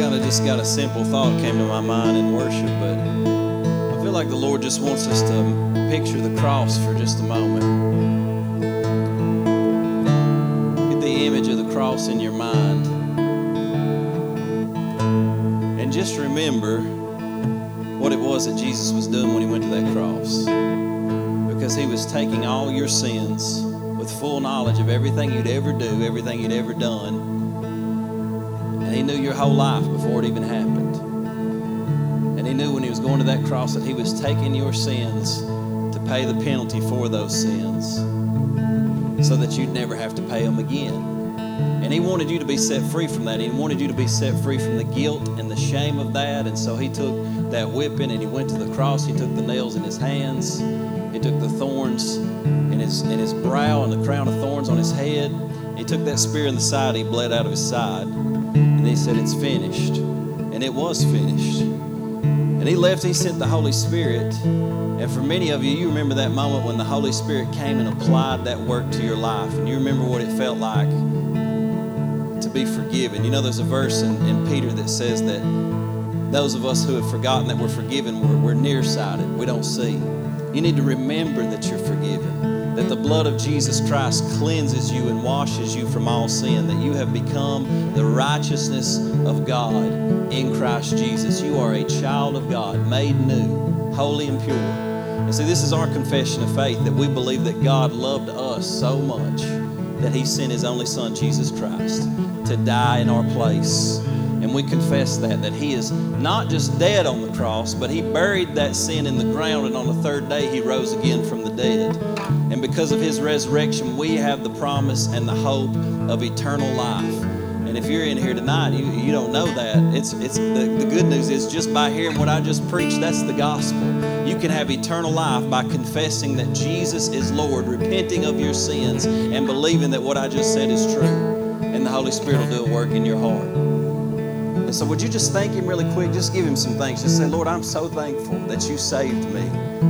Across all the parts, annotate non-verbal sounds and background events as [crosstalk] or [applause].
kind of just got a simple thought came to my mind in worship, but I feel like the Lord just wants us to picture the cross for just a moment. Get the image of the cross in your mind. And just remember what it was that Jesus was doing when he went to that cross. Because he was taking all your sins with full knowledge of everything you'd ever do, everything you'd ever done knew your whole life before it even happened. And he knew when he was going to that cross that he was taking your sins to pay the penalty for those sins so that you'd never have to pay them again. And he wanted you to be set free from that. He wanted you to be set free from the guilt and the shame of that. And so he took that whipping and he went to the cross. He took the nails in his hands. He took the thorns in his, in his brow and the crown of thorns on his head. He took that spear in the side. He bled out of his side. He said, It's finished. And it was finished. And he left, he sent the Holy Spirit. And for many of you, you remember that moment when the Holy Spirit came and applied that work to your life. And you remember what it felt like to be forgiven. You know, there's a verse in, in Peter that says that those of us who have forgotten that we're forgiven, we're, we're nearsighted. We don't see. You need to remember that you're that the blood of Jesus Christ cleanses you and washes you from all sin, that you have become the righteousness of God in Christ Jesus. You are a child of God, made new, holy and pure. And see, this is our confession of faith that we believe that God loved us so much that He sent His only Son, Jesus Christ, to die in our place. And we confess that, that He is not just dead on the cross, but He buried that sin in the ground, and on the third day He rose again from the dead. And because of His resurrection, we have the promise and the hope of eternal life. And if you're in here tonight, you, you don't know that. It's, it's the, the good news is just by hearing what I just preached, that's the gospel. You can have eternal life by confessing that Jesus is Lord, repenting of your sins, and believing that what I just said is true. And the Holy Spirit will do a work in your heart. And so, would you just thank Him really quick? Just give Him some thanks. Just say, Lord, I'm so thankful that you saved me,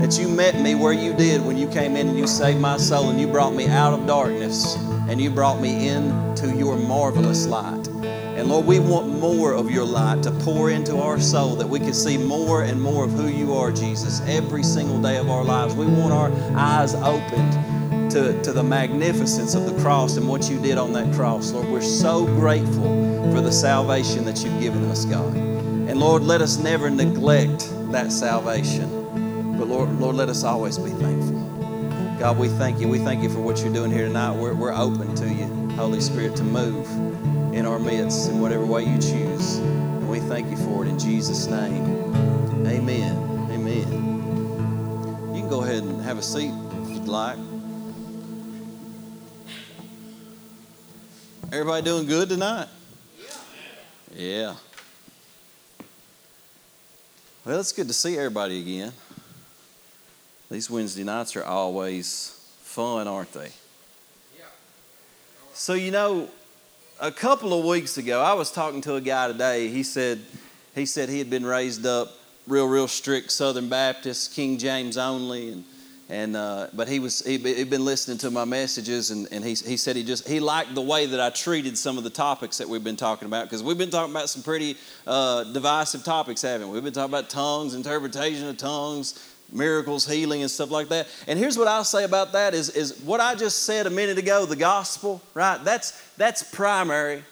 that you met me where you did when you came in and you saved my soul and you brought me out of darkness and you brought me into your marvelous light. And Lord, we want more of your light to pour into our soul that we can see more and more of who you are, Jesus, every single day of our lives. We want our eyes opened to, to the magnificence of the cross and what you did on that cross. Lord, we're so grateful for the salvation that you've given us, God. And Lord, let us never neglect that salvation. But Lord, Lord, let us always be thankful. God, we thank you. We thank you for what you're doing here tonight. We're, we're open to you, Holy Spirit, to move in our midst in whatever way you choose. And we thank you for it in Jesus' name. Amen. Amen. You can go ahead and have a seat if you'd like. Everybody doing good tonight? Yeah. Well, it's good to see everybody again. These Wednesday nights are always fun, aren't they? Yeah. So, you know, a couple of weeks ago, I was talking to a guy today. He said, he said he had been raised up real, real strict Southern Baptist, King James only, and and uh, but he was he, had been listening to my messages, and, and he, he said he just he liked the way that I treated some of the topics that we've been talking about because we've been talking about some pretty uh, divisive topics, haven't we? We've been talking about tongues, interpretation of tongues, miracles, healing, and stuff like that. And here's what I'll say about that is, is what I just said a minute ago, the gospel, right? That's that's primary.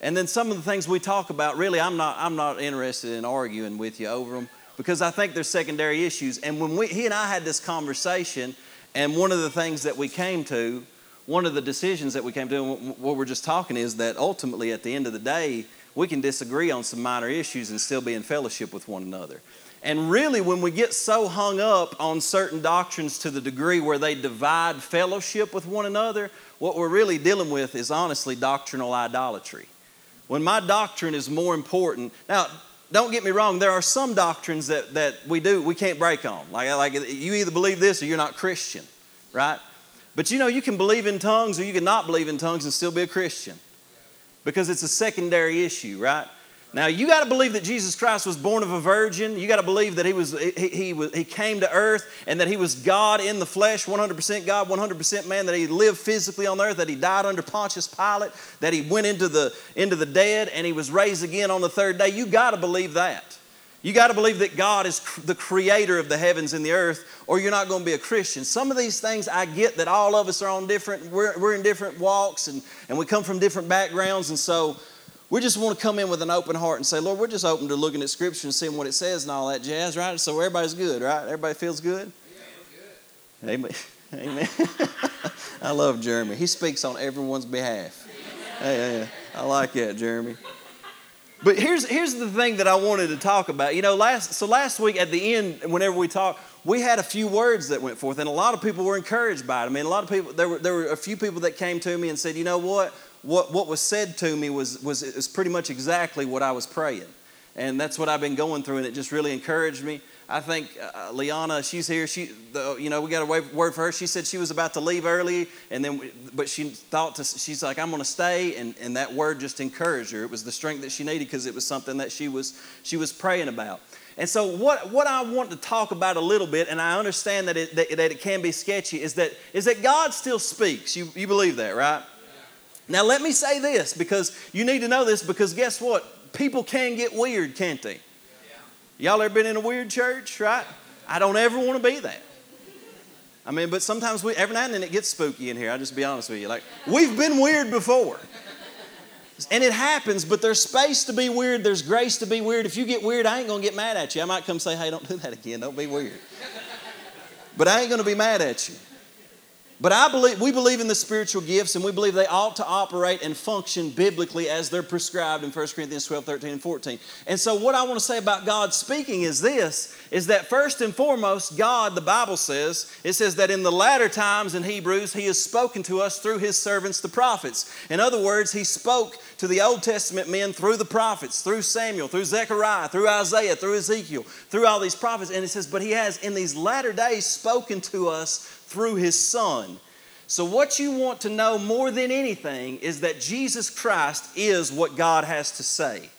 And then some of the things we talk about, really, I'm not I'm not interested in arguing with you over them because I think there's secondary issues. And when we, he and I had this conversation, and one of the things that we came to, one of the decisions that we came to, and what we're just talking is that ultimately at the end of the day, we can disagree on some minor issues and still be in fellowship with one another. And really, when we get so hung up on certain doctrines to the degree where they divide fellowship with one another, what we're really dealing with is honestly doctrinal idolatry. When my doctrine is more important, now, don't get me wrong, there are some doctrines that, that we do, we can't break on. Like, like you either believe this or you're not Christian, right? But you know, you can believe in tongues or you can not believe in tongues and still be a Christian because it's a secondary issue, right? Now you got to believe that Jesus Christ was born of a virgin. You got to believe that he was he, he, was, he came to earth and that he was God in the flesh, 100% God, 100% man. That he lived physically on earth. That he died under Pontius Pilate. That he went into the into the dead and he was raised again on the third day. You got to believe that. You got to believe that God is cr- the creator of the heavens and the earth, or you're not going to be a Christian. Some of these things I get that all of us are on different, we're, we're in different walks and, and we come from different backgrounds. And so we just want to come in with an open heart and say, Lord, we're just open to looking at Scripture and seeing what it says and all that jazz, right? So everybody's good, right? Everybody feels good? Yeah, good. Amen. Amen. [laughs] I love Jeremy. He speaks on everyone's behalf. Hey, hey, I like that, Jeremy. But here's, here's the thing that I wanted to talk about. You know, last, so last week at the end, whenever we talked, we had a few words that went forth, and a lot of people were encouraged by it. I mean, a lot of people, there were, there were a few people that came to me and said, you know what? What, what was said to me was, was, was pretty much exactly what I was praying. And that's what I've been going through, and it just really encouraged me. I think uh, Liana, she's here. She, the, you know, we got a word for her. She said she was about to leave early, and then, but she thought to, she's like, I'm going to stay, and, and that word just encouraged her. It was the strength that she needed because it was something that she was, she was praying about. And so, what, what I want to talk about a little bit, and I understand that it, that, that it can be sketchy, is that, is that God still speaks. You, you believe that, right? Now, let me say this because you need to know this because guess what? People can get weird, can't they? Y'all ever been in a weird church, right? I don't ever want to be that. I mean, but sometimes we, every now and then it gets spooky in here. I'll just be honest with you. Like, we've been weird before. And it happens, but there's space to be weird. There's grace to be weird. If you get weird, I ain't going to get mad at you. I might come say, hey, don't do that again. Don't be weird. But I ain't going to be mad at you. But I believe we believe in the spiritual gifts and we believe they ought to operate and function biblically as they're prescribed in 1 Corinthians 12, 13, and 14. And so what I want to say about God speaking is this is that first and foremost, God, the Bible says, it says that in the latter times in Hebrews, He has spoken to us through His servants, the prophets. In other words, He spoke to the Old Testament men through the prophets, through Samuel, through Zechariah, through Isaiah, through Ezekiel, through all these prophets. And it says, but He has in these latter days spoken to us through his son. So, what you want to know more than anything is that Jesus Christ is what God has to say.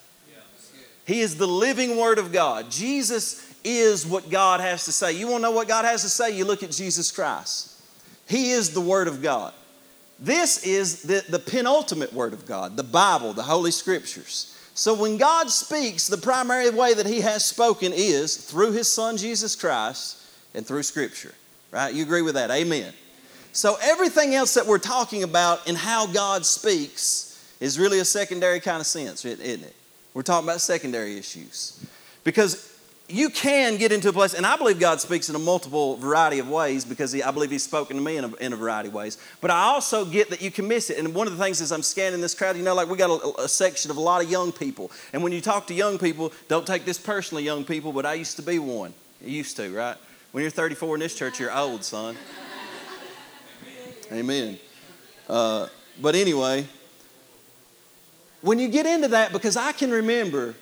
He is the living Word of God. Jesus is what God has to say. You want to know what God has to say? You look at Jesus Christ. He is the Word of God. This is the, the penultimate Word of God, the Bible, the Holy Scriptures. So when God speaks, the primary way that He has spoken is through His Son Jesus Christ and through Scripture. Right? You agree with that? Amen. So, everything else that we're talking about and how God speaks is really a secondary kind of sense, isn't it? We're talking about secondary issues. Because you can get into a place, and I believe God speaks in a multiple variety of ways because he, I believe He's spoken to me in a, in a, variety of ways. But I also get that you can miss it. And one of the things is I'm scanning this crowd, you know, like we got a, a section of a lot of young people. And when you talk to young people, don't take this personally, young people, but I used to be one. I used to, right? When you're 34 in this church, you're old, son. Amen. Uh, but anyway, when you get into that, because I can remember,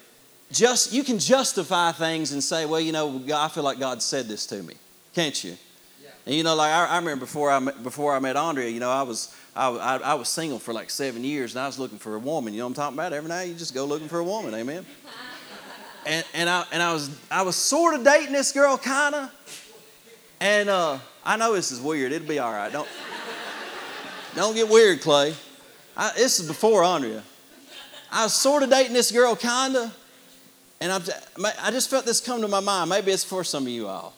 just you can justify things and say, well, you know, I feel like God said this to me, can't you? Yeah. And you know, like I, I remember before I met, before I met Andrea, you know, I was I, I, I, was single for like seven years, and I was looking for a woman. You know what I'm talking about? Every night you just go looking for a woman. Amen. [laughs] and and I and I was I was sort of dating this girl, kinda. And uh, I know this is weird. It'll be all right. Don't, don't get weird, Clay. I, this is before Andrea. I was sort of dating this girl, kinda, and I'm, I just felt this come to my mind. Maybe it's for some of you all.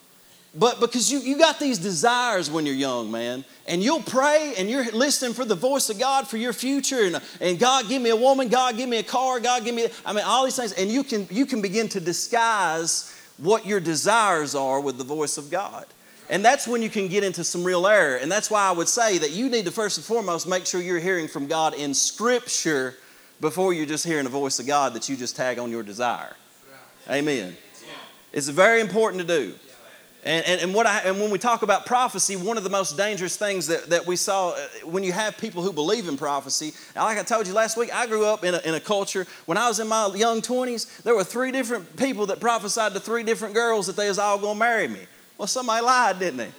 But because you, you got these desires when you're young, man, and you'll pray and you're listening for the voice of God for your future, and, and God give me a woman, God give me a car, God give me, I mean, all these things, and you can, you can begin to disguise what your desires are with the voice of God. And that's when you can get into some real error. And that's why I would say that you need to first and foremost make sure you're hearing from God in Scripture before you're just hearing the voice of God that you just tag on your desire. Amen. It's very important to do. And, and, and, what I, and when we talk about prophecy, one of the most dangerous things that, that we saw uh, when you have people who believe in prophecy, like I told you last week, I grew up in a, in a culture, when I was in my young 20s, there were three different people that prophesied to three different girls that they was all going to marry me. Well, somebody lied, didn't they?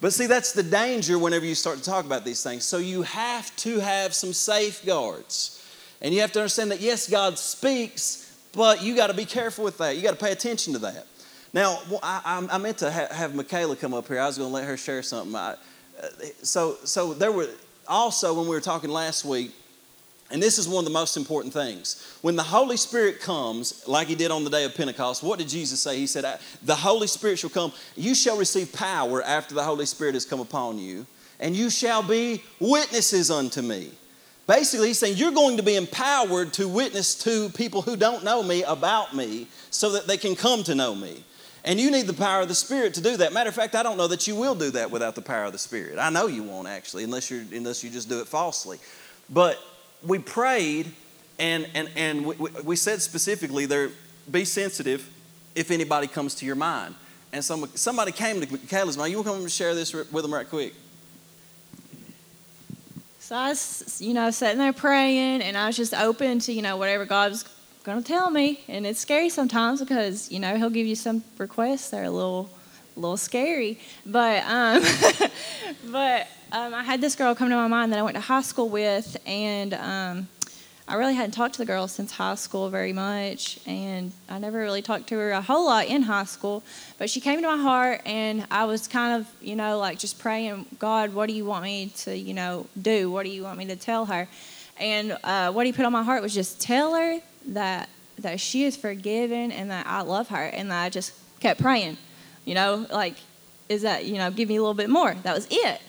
But see, that's the danger whenever you start to talk about these things. So you have to have some safeguards. And you have to understand that, yes, God speaks, but you got to be careful with that. You got to pay attention to that. Now, I, I meant to have Michaela come up here. I was going to let her share something. I, uh, so, so there were also, when we were talking last week, and this is one of the most important things. When the Holy Spirit comes, like he did on the day of Pentecost, what did Jesus say? He said, The Holy Spirit shall come. You shall receive power after the Holy Spirit has come upon you, and you shall be witnesses unto me. Basically, he's saying you're going to be empowered to witness to people who don't know me about me so that they can come to know me. And you need the power of the Spirit to do that. Matter of fact, I don't know that you will do that without the power of the Spirit. I know you won't actually, unless, you're, unless you just do it falsely. But we prayed and, and, and we, we said specifically there, be sensitive if anybody comes to your mind. And some, somebody came to Kayla's mind. You want to come and share this with them right quick? So I was, you know, sitting there praying, and I was just open to, you know, whatever God was going to tell me. And it's scary sometimes because, you know, He'll give you some requests that are a little, a little scary. But, um, [laughs] [laughs] but um, I had this girl come to my mind that I went to high school with, and um, I really hadn't talked to the girl since high school very much, and I never really talked to her a whole lot in high school. But she came to my heart, and I was kind of, you know, like just praying, God, what do you want me to, you know, do? What do you want me to tell her? And uh, what he put on my heart was just tell her that that she is forgiven and that I love her, and that I just kept praying, you know, like, is that, you know, give me a little bit more. That was it.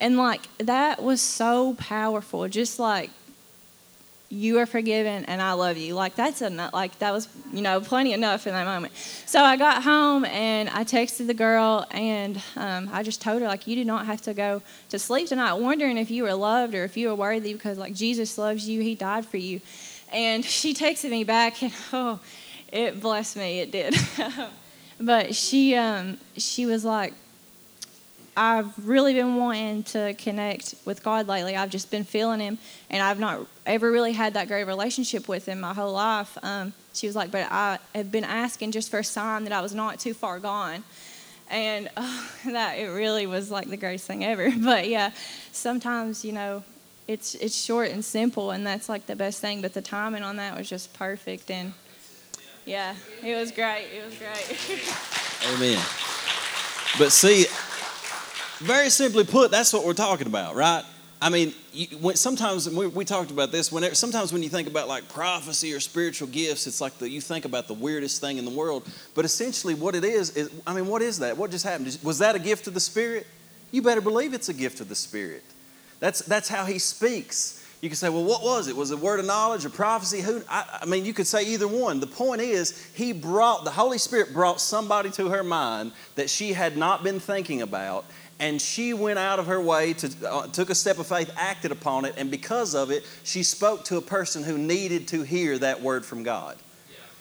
And like that was so powerful. Just like you are forgiven and I love you. Like that's enough. Like that was, you know, plenty enough in that moment. So I got home and I texted the girl and um, I just told her like you do not have to go to sleep tonight wondering if you were loved or if you were worthy because like Jesus loves you. He died for you. And she texted me back and [laughs] oh, it blessed me. It did. [laughs] but she um, she was like I've really been wanting to connect with God lately. I've just been feeling Him, and I've not ever really had that great relationship with Him my whole life. Um, she was like, but I have been asking just for a sign that I was not too far gone. And uh, [laughs] that it really was like the greatest thing ever. [laughs] But yeah, sometimes, you know, it's it's short and simple, and that's like the best thing. But the timing on that was just perfect, and yeah, it was great. It was great. [laughs] Amen. But see, very simply put, that's what we're talking about, right? I mean, you, when, sometimes we, we, talked about this. Whenever, sometimes when you think about like prophecy or spiritual gifts, it's like the, you think about the weirdest thing in the world. But essentially, what it is is, I mean, what is that? What just happened? Was that a gift of the Spirit? You better believe it's a gift of the Spirit. That's that's how He speaks. You can say, well, what was it? Was it word of knowledge or prophecy? Who? I, I mean, you could say either one. The point is, He brought the Holy Spirit brought somebody to her mind that she had not been thinking about and she went out of her way to uh, took a step of faith acted upon it and because of it she spoke to a person who needed to hear that word from god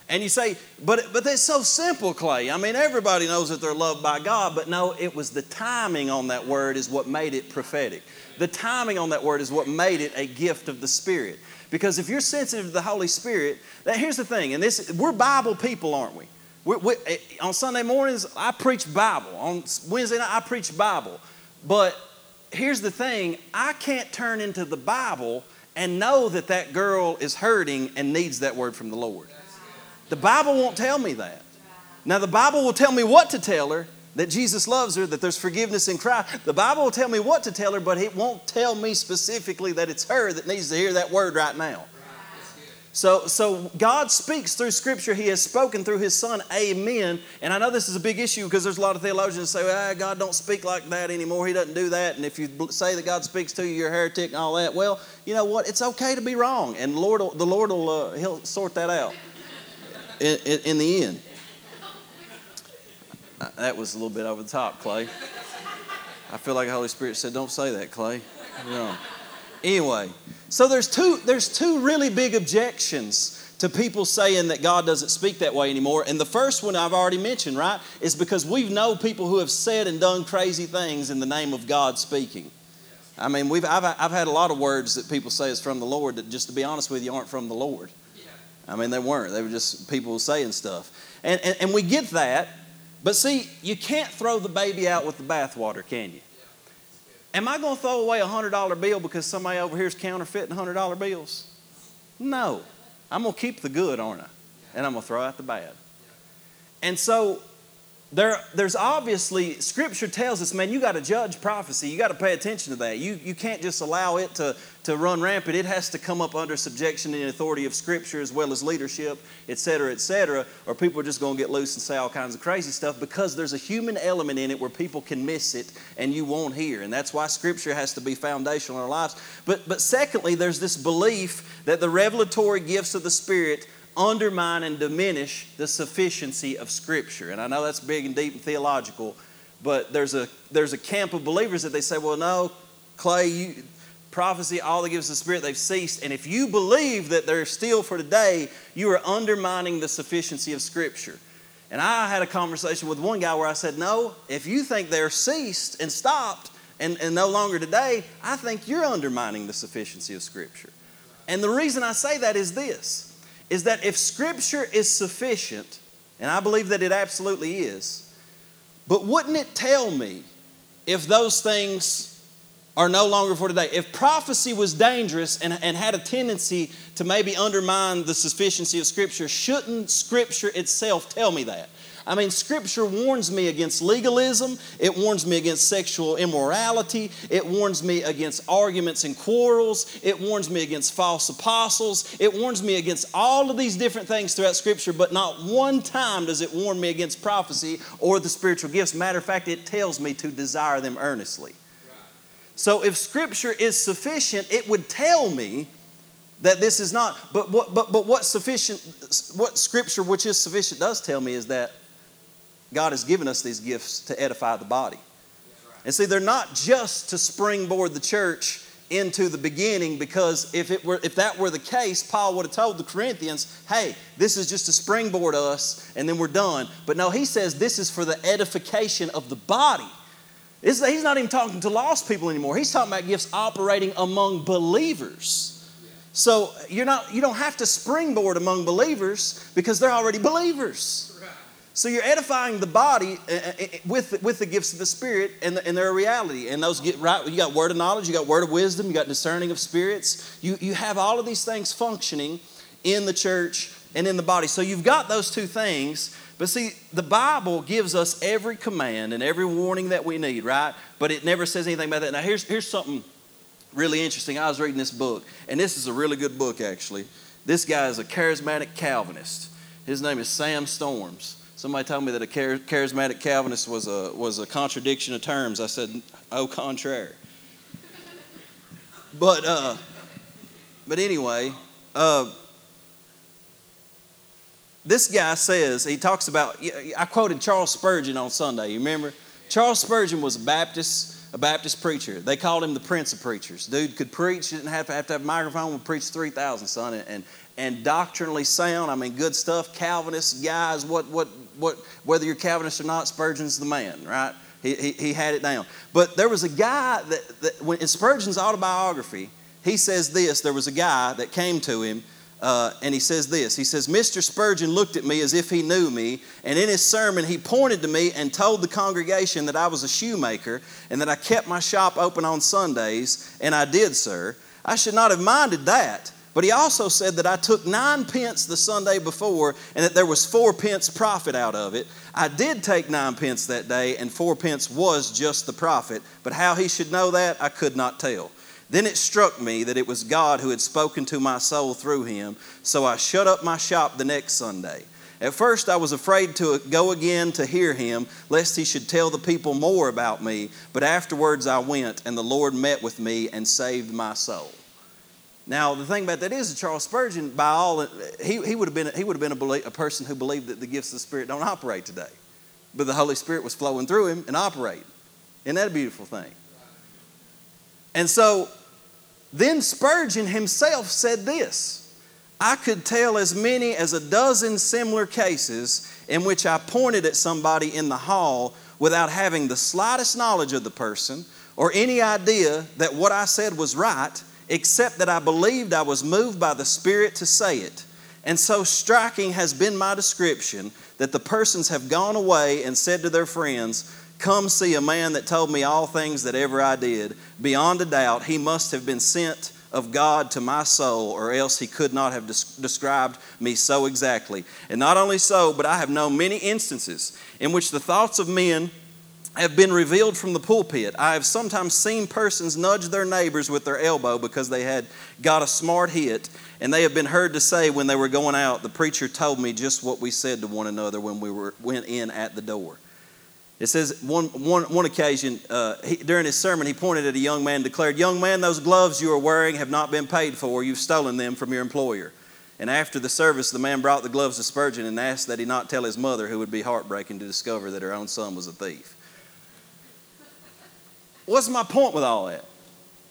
and you say but but that's so simple clay i mean everybody knows that they're loved by god but no it was the timing on that word is what made it prophetic the timing on that word is what made it a gift of the spirit because if you're sensitive to the holy spirit that here's the thing and this we're bible people aren't we we, we, eh, on Sunday mornings, I preach Bible. On Wednesday night, I preach Bible. But here's the thing I can't turn into the Bible and know that that girl is hurting and needs that word from the Lord. The Bible won't tell me that. Now, the Bible will tell me what to tell her that Jesus loves her, that there's forgiveness in Christ. The Bible will tell me what to tell her, but it won't tell me specifically that it's her that needs to hear that word right now. So, so God speaks through Scripture. He has spoken through His Son. Amen. And I know this is a big issue because there's a lot of theologians that say, ah, God don't speak like that anymore. He doesn't do that. And if you say that God speaks to you, you're a heretic and all that. Well, you know what? It's okay to be wrong, and Lord, the Lord will uh, He'll sort that out in, in, the end. Uh, that was a little bit over the top, Clay. I feel like the Holy Spirit said, "Don't say that, Clay." Know. Anyway, so there's two, there's two really big objections to people saying that God doesn't speak that way anymore. And the first one I've already mentioned, right, is because we know people who have said and done crazy things in the name of God speaking. I mean, we've, I've, I've had a lot of words that people say is from the Lord that, just to be honest with you, aren't from the Lord. I mean, they weren't. They were just people saying stuff. And, and, and we get that. But see, you can't throw the baby out with the bathwater, can you? Am I going to throw away a $100 bill because somebody over here is counterfeiting $100 bills? No. I'm going to keep the good, aren't I? And I'm going to throw out the bad. And so there, there's obviously, Scripture tells us, man, you got to judge prophecy. You got to pay attention to that. You, you can't just allow it to, to run rampant. It has to come up under subjection and authority of Scripture as well as leadership, et cetera, et cetera, or people are just going to get loose and say all kinds of crazy stuff because there's a human element in it where people can miss it and you won't hear. And that's why Scripture has to be foundational in our lives. But, but secondly, there's this belief that the revelatory gifts of the Spirit undermine and diminish the sufficiency of Scripture. And I know that's big and deep and theological, but there's a, there's a camp of believers that they say, well, no, Clay, you, prophecy, all the gifts of the Spirit, they've ceased. And if you believe that they're still for today, you are undermining the sufficiency of Scripture. And I had a conversation with one guy where I said, no, if you think they're ceased and stopped and, and no longer today, I think you're undermining the sufficiency of Scripture. And the reason I say that is this is that if Scripture is sufficient, and I believe that it absolutely is, but wouldn't it tell me if those things are no longer for today? If prophecy was dangerous and, and had a tendency to maybe undermine the sufficiency of Scripture, shouldn't Scripture itself tell me that? I mean, Scripture warns me against legalism, it warns me against sexual immorality, it warns me against arguments and quarrels, it warns me against false apostles, it warns me against all of these different things throughout Scripture, but not one time does it warn me against prophecy or the spiritual gifts. Matter of fact, it tells me to desire them earnestly. So if Scripture is sufficient, it would tell me that this is not. But what, but, but what sufficient, what Scripture, which is sufficient, does tell me is that God has given us these gifts to edify the body. And see, they're not just to springboard the church into the beginning because if it were if that were the case paul would have told the corinthians hey this is just to springboard us and then we're done. But no he says this is for the edification of the body. He's not even talking to lost people anymore. He's talking about gifts operating among believers. So you're not you don't have to springboard among believers because they're already believers so you're edifying the body uh, uh, uh, with, with the gifts of the Spirit and, the, and their reality. And those get right. You got word of knowledge, you got word of wisdom, you got discerning of spirits. You, you have all of these things functioning in the church and in the body. So you've got those two things. But see, the Bible gives us every command and every warning that we need, right? But it never says anything about that. Now, here's, here's something really interesting. I was reading this book, and this is a really good book, actually. This guy is a charismatic Calvinist. His name is Sam Storms. Somebody told me that a charismatic Calvinist was a, was a contradiction of terms. I said, au contraire. but, uh, but anyway, uh, this guy says, he talks about, I quoted Charles Spurgeon on Sunday, you remember? Charles Spurgeon was a Baptist, a Baptist preacher. They called him the Prince of Preachers. Dude could preach, didn't have to have, to have a microphone, would preach 3,000, son. And, and doctrinally sound, I mean, good stuff. Calvinist guys, what, what what, whether you're Calvinist or not, Spurgeon's the man, right? He, he, he had it down. But there was a guy that, that when, in Spurgeon's autobiography, he says this there was a guy that came to him uh, and he says this He says, Mr. Spurgeon looked at me as if he knew me, and in his sermon, he pointed to me and told the congregation that I was a shoemaker and that I kept my shop open on Sundays, and I did, sir. I should not have minded that. But he also said that I took nine pence the Sunday before and that there was four pence profit out of it. I did take nine pence that day, and four pence was just the profit. But how he should know that, I could not tell. Then it struck me that it was God who had spoken to my soul through him, so I shut up my shop the next Sunday. At first, I was afraid to go again to hear him, lest he should tell the people more about me. But afterwards, I went, and the Lord met with me and saved my soul. Now, the thing about that is that Charles Spurgeon, by all, he, he would have been, he would have been a, belie- a person who believed that the gifts of the Spirit don't operate today. But the Holy Spirit was flowing through him and operating. Isn't that a beautiful thing? And so then Spurgeon himself said this I could tell as many as a dozen similar cases in which I pointed at somebody in the hall without having the slightest knowledge of the person or any idea that what I said was right except that I believed I was moved by the Spirit to say it. And so striking has been my description that the persons have gone away and said to their friends, Come see a man that told me all things that ever I did. Beyond a doubt, he must have been sent of God to my soul, or else he could not have des- described me so exactly. And not only so, but I have known many instances in which the thoughts of men have been revealed from the pulpit. I have sometimes seen persons nudge their neighbors with their elbow because they had got a smart hit, and they have been heard to say when they were going out, The preacher told me just what we said to one another when we were, went in at the door. It says one, one, one occasion uh, he, during his sermon, he pointed at a young man and declared, Young man, those gloves you are wearing have not been paid for. You've stolen them from your employer. And after the service, the man brought the gloves to Spurgeon and asked that he not tell his mother, who would be heartbreaking to discover that her own son was a thief. What's my point with all that?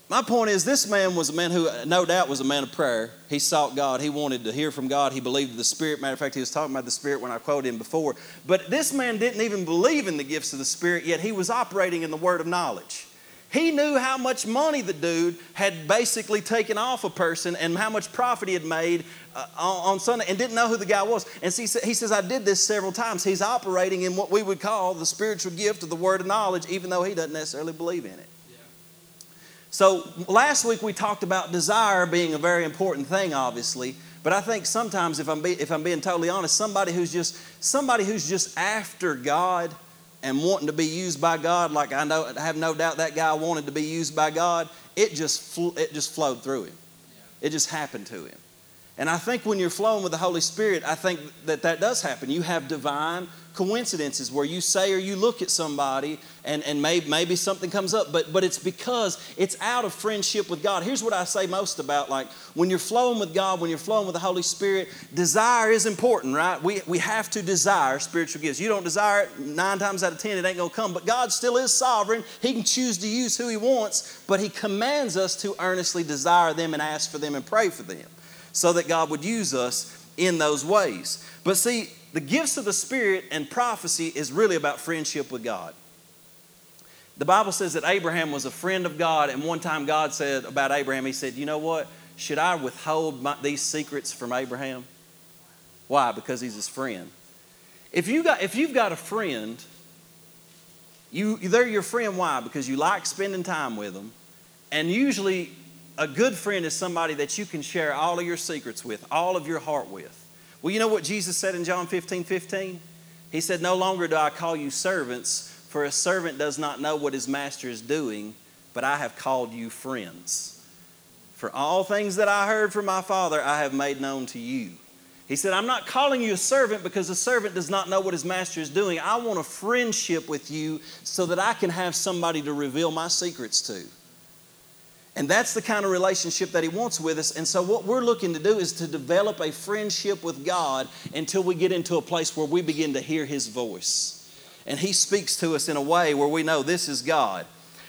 My point is, this man was a man who, no doubt, was a man of prayer. He sought God. He wanted to hear from God. He believed the Spirit. Matter of fact, he was talking about the Spirit when I quoted him before. But this man didn't even believe in the gifts of the Spirit, yet he was operating in the word of knowledge. He knew how much money the dude had basically taken off a person and how much profit he had made uh, on, on, Sunday and didn't know who the guy was. And see, he says, I did this several times. He's operating in what we would call the spiritual gift of the word of knowledge, even though he doesn't necessarily believe in it. So last week we talked about desire being a very important thing, obviously. But I think sometimes, if I'm, be, if I'm being totally honest, somebody who's just somebody who's just after God and wanting to be used by God, like I know, I have no doubt that guy wanted to be used by God. It just fl- it just flowed through him. It just happened to him. And I think when you're flowing with the Holy Spirit, I think that that does happen. You have divine coincidences where you say or you look at somebody and, and maybe, maybe something comes up, but, but it's because it's out of friendship with God. Here's what I say most about like when you're flowing with God, when you're flowing with the Holy Spirit, desire is important, right? We, we have to desire spiritual gifts. You don't desire it, nine times out of ten, it ain't gonna come, but God still is sovereign. He can choose to use who He wants, but He commands us to earnestly desire them and ask for them and pray for them so that God would use us in those ways. But see, the gifts of the Spirit and prophecy is really about friendship with God. The Bible says that Abraham was a friend of God, and one time God said about Abraham, He said, You know what? Should I withhold my, these secrets from Abraham? Why? Because he's his friend. If, you got, if you've got a friend, you, they're your friend. Why? Because you like spending time with them. And usually, a good friend is somebody that you can share all of your secrets with, all of your heart with. Well, you know what Jesus said in John 15 15? He said, No longer do I call you servants, for a servant does not know what his master is doing, but I have called you friends. For all things that I heard from my Father, I have made known to you. He said, I'm not calling you a servant because a servant does not know what his master is doing. I want a friendship with you so that I can have somebody to reveal my secrets to. And that's the kind of relationship that He wants with us. And so, what we're looking to do is to develop a friendship with God until we get into a place where we begin to hear His voice. And He speaks to us in a way where we know this is God.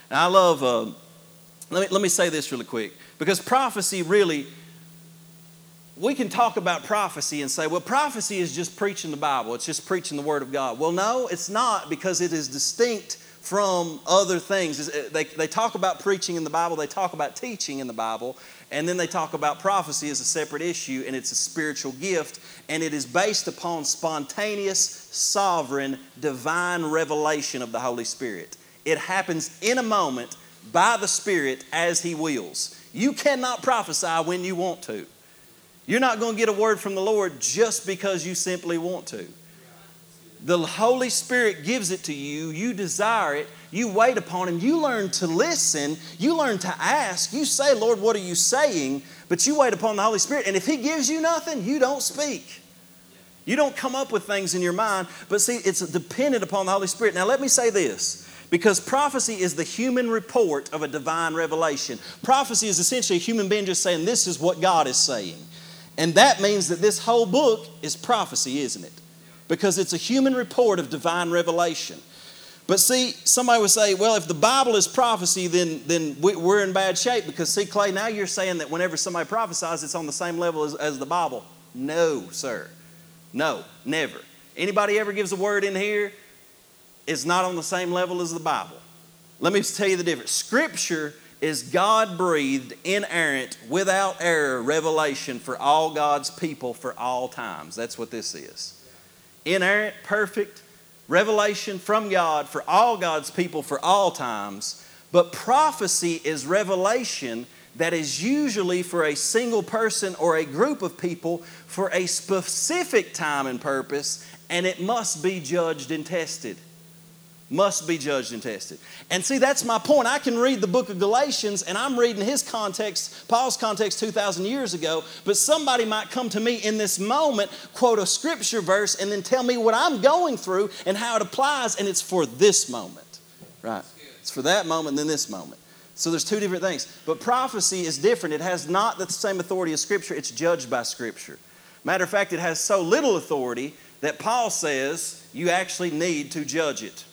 And I love, uh, let, me, let me say this really quick, because prophecy really, we can talk about prophecy and say, well, prophecy is just preaching the Bible, it's just preaching the Word of God. Well, no, it's not, because it is distinct from other things. Uh, they, they talk about preaching in the Bible, they talk about teaching in the Bible, and then they talk about prophecy as a separate issue, and it's a spiritual gift, and it is based upon spontaneous, sovereign, divine revelation of the Holy Spirit. It happens in a moment by the Spirit as He wills. You cannot prophesy when you want to. You're not going to get a word from the Lord just because you simply want to. The Holy Spirit gives it to you. You desire it. You wait upon Him. You learn to listen. You learn to ask. You say, Lord, what are you saying? But you wait upon the Holy Spirit. And if He gives you nothing, you don't speak. You don't come up with things in your mind. But see, it's dependent upon the Holy Spirit. Now, let me say this because prophecy is the human report of a divine revelation. Prophecy is essentially a human being just saying, This is what God is saying. And that means that this whole book is prophecy, isn't it? Because it's a human report of divine revelation. But see, somebody would say, well, if the Bible is prophecy, then, then we're in bad shape because, see, Clay, now you're saying that whenever somebody prophesies, it's on the same level as, as the Bible. No, sir. No, never. Anybody ever gives a word in here, it's not on the same level as the Bible. Let me tell you the difference. Scripture is God breathed, inerrant, without error revelation for all God's people for all times. That's what this is inerrant, perfect revelation from God for all God's people for all times. But prophecy is revelation that is usually for a single person or a group of people for a specific time and purpose, and it must be judged and tested. Must be judged and tested. And see, that's my point. I can read the book of Galatians and I'm reading his context, Paul's context 2,000 years ago, but somebody might come to me in this moment, quote a scripture verse, and then tell me what I'm going through and how it applies, and it's for this moment, right? It's for that moment and then this moment. So there's two different things. But prophecy is different. It has not the same authority as Scripture, it's judged by Scripture. Matter of fact, it has so little authority that Paul says you actually need to judge it.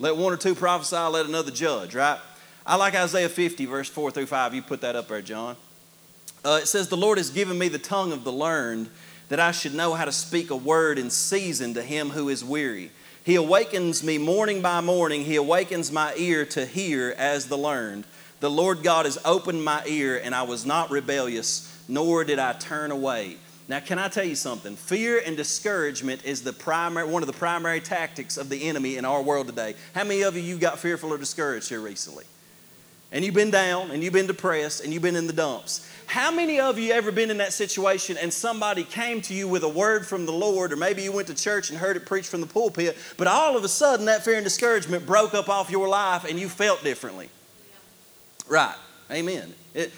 Let one or two prophesy, let another judge, right? I like Isaiah 50, verse 4 through 5. You put that up there, John. Uh, it says, The Lord has given me the tongue of the learned, that I should know how to speak a word in season to him who is weary. He awakens me morning by morning. He awakens my ear to hear as the learned. The Lord God has opened my ear, and I was not rebellious, nor did I turn away. Now, can I tell you something? Fear and discouragement is the primary, one of the primary tactics of the enemy in our world today. How many of you you got fearful or discouraged here recently? And you've been down, and you've been depressed, and you've been in the dumps. How many of you ever been in that situation and somebody came to you with a word from the Lord, or maybe you went to church and heard it preached from the pulpit, but all of a sudden that fear and discouragement broke up off your life and you felt differently? Right. Amen. It,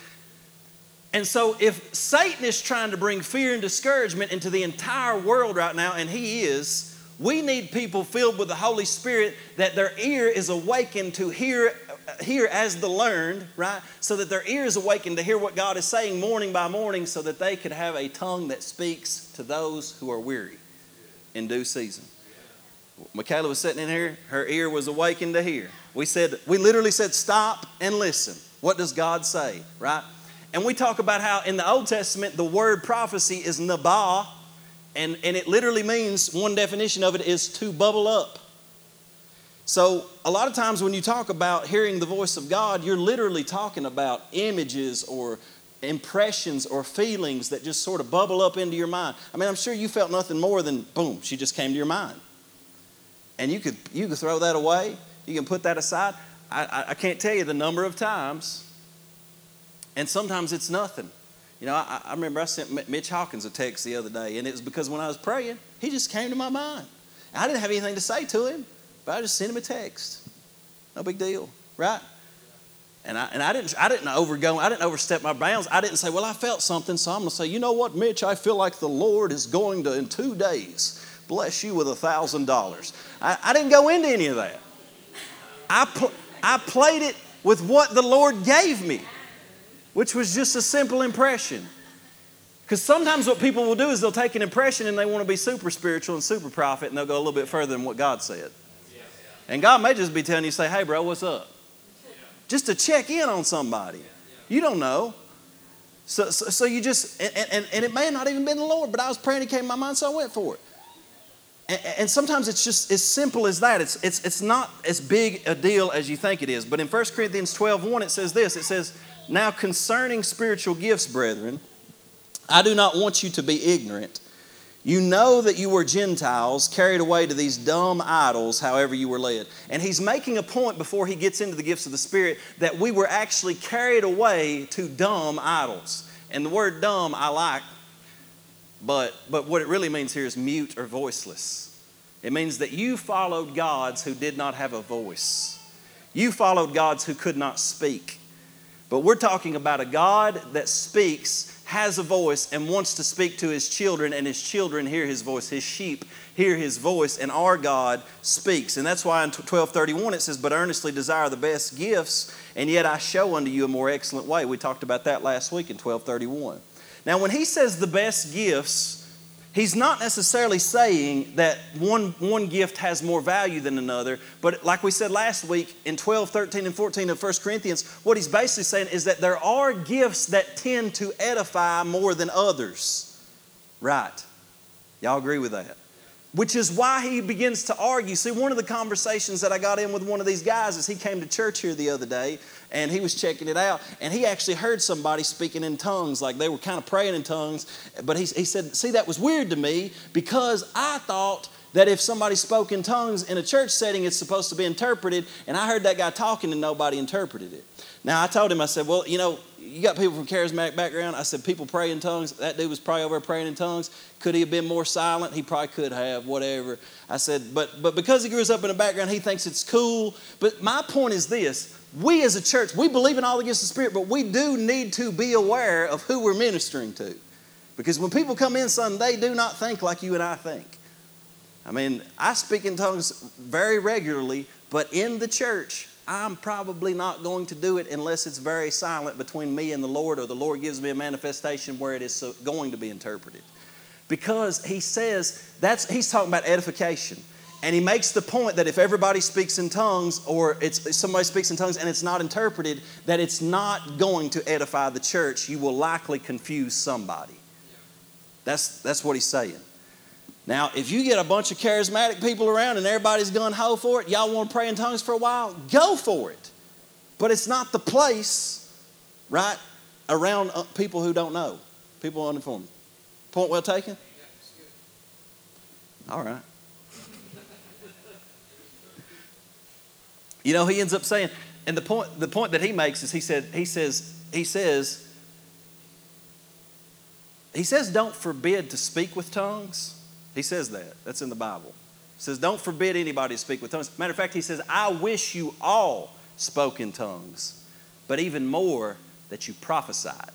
and so, if Satan is trying to bring fear and discouragement into the entire world right now, and he is, we need people filled with the Holy Spirit that their ear is awakened to hear, uh, hear as the learned, right? So that their ear is awakened to hear what God is saying morning by morning, so that they could have a tongue that speaks to those who are weary in due season. Michaela was sitting in here, her ear was awakened to hear. We said, we literally said, stop and listen. What does God say, right? And we talk about how in the Old Testament the word prophecy is nabah, and, and it literally means one definition of it is to bubble up. So, a lot of times when you talk about hearing the voice of God, you're literally talking about images or impressions or feelings that just sort of bubble up into your mind. I mean, I'm sure you felt nothing more than boom, she just came to your mind. And you could, you could throw that away, you can put that aside. I, I, I can't tell you the number of times and sometimes it's nothing. You know, I, I, remember I sent Mitch Hawkins a text the other day, and it was because when I was praying, he just came to my mind. I didn't have anything to say to him, but I just sent him a text. No big deal, right? And I, and I didn't I didn't overgo I didn't overstep my bounds. I didn't say, well, I felt something, so I'm gonna say, you know what, Mitch, I feel like the Lord is going to in two days bless you with a thousand dollars. I didn't go into any of that. I pl- I played it with what the Lord gave me which was just a simple impression. Because sometimes what people will do is they'll take an impression and they want to be super spiritual and super prophet and they'll go a little bit further than what God said. And God may just be telling you, say, hey, bro, what's up? Just to check in on somebody. You don't know. So, so, so you just, and, and, and, it may have not even been the Lord, but I was praying, it came to my mind, so I went for it. And, and sometimes it's just as simple as that. It's, it's, it's not as big a deal as you think it is. But in 1 Corinthians 12 1, it says this it says, now, concerning spiritual gifts, brethren, I do not want you to be ignorant. You know that you were Gentiles carried away to these dumb idols, however you were led. And he's making a point before he gets into the gifts of the Spirit that we were actually carried away to dumb idols. And the word dumb I like, but, but what it really means here is mute or voiceless. It means that you followed gods who did not have a voice, you followed gods who could not speak. But we're talking about a God that speaks, has a voice, and wants to speak to his children, and his children hear his voice. His sheep hear his voice, and our God speaks. And that's why in 1231 it says, But earnestly desire the best gifts, and yet I show unto you a more excellent way. We talked about that last week in 1231. Now, when he says the best gifts, He's not necessarily saying that one, one gift has more value than another, but like we said last week in 12, 13, and 14 of 1 Corinthians, what he's basically saying is that there are gifts that tend to edify more than others. Right. Y'all agree with that? which is why he begins to argue. See, one of the conversations that I got in with one of these guys is he came to church here the other day and he was checking it out and he actually heard somebody speaking in tongues, like they were kind of praying in tongues. But he, he said, See, that was weird to me because I thought that if somebody spoke in tongues in a church setting, it's supposed to be interpreted. And I heard that guy talking and nobody interpreted it. Now I told him, I said, well, you know, you got people from charismatic background. I said, people pray in tongues. That dude was probably over praying in tongues. Could he have been more silent? He probably could have, whatever. I said, but but because he grew up in a background, he thinks it's cool. But my point is this: we as a church, we believe in all the gifts of the Spirit, but we do need to be aware of who we're ministering to. Because when people come in, son, they do not think like you and I think. I mean, I speak in tongues very regularly, but in the church, I'm probably not going to do it unless it's very silent between me and the Lord, or the Lord gives me a manifestation where it is going to be interpreted. Because he says that's he's talking about edification. And he makes the point that if everybody speaks in tongues or it's somebody speaks in tongues and it's not interpreted, that it's not going to edify the church. You will likely confuse somebody. That's, that's what he's saying. Now, if you get a bunch of charismatic people around and everybody's gun ho for it, y'all want to pray in tongues for a while, go for it. But it's not the place, right, around uh, people who don't know, people uninformed. Point well taken? All right. You know, he ends up saying, and the point, the point that he makes is he said, he says, he says, he says, don't forbid to speak with tongues he says that. That's in the Bible. He says, Don't forbid anybody to speak with tongues. Matter of fact, he says, I wish you all spoke in tongues, but even more that you prophesied.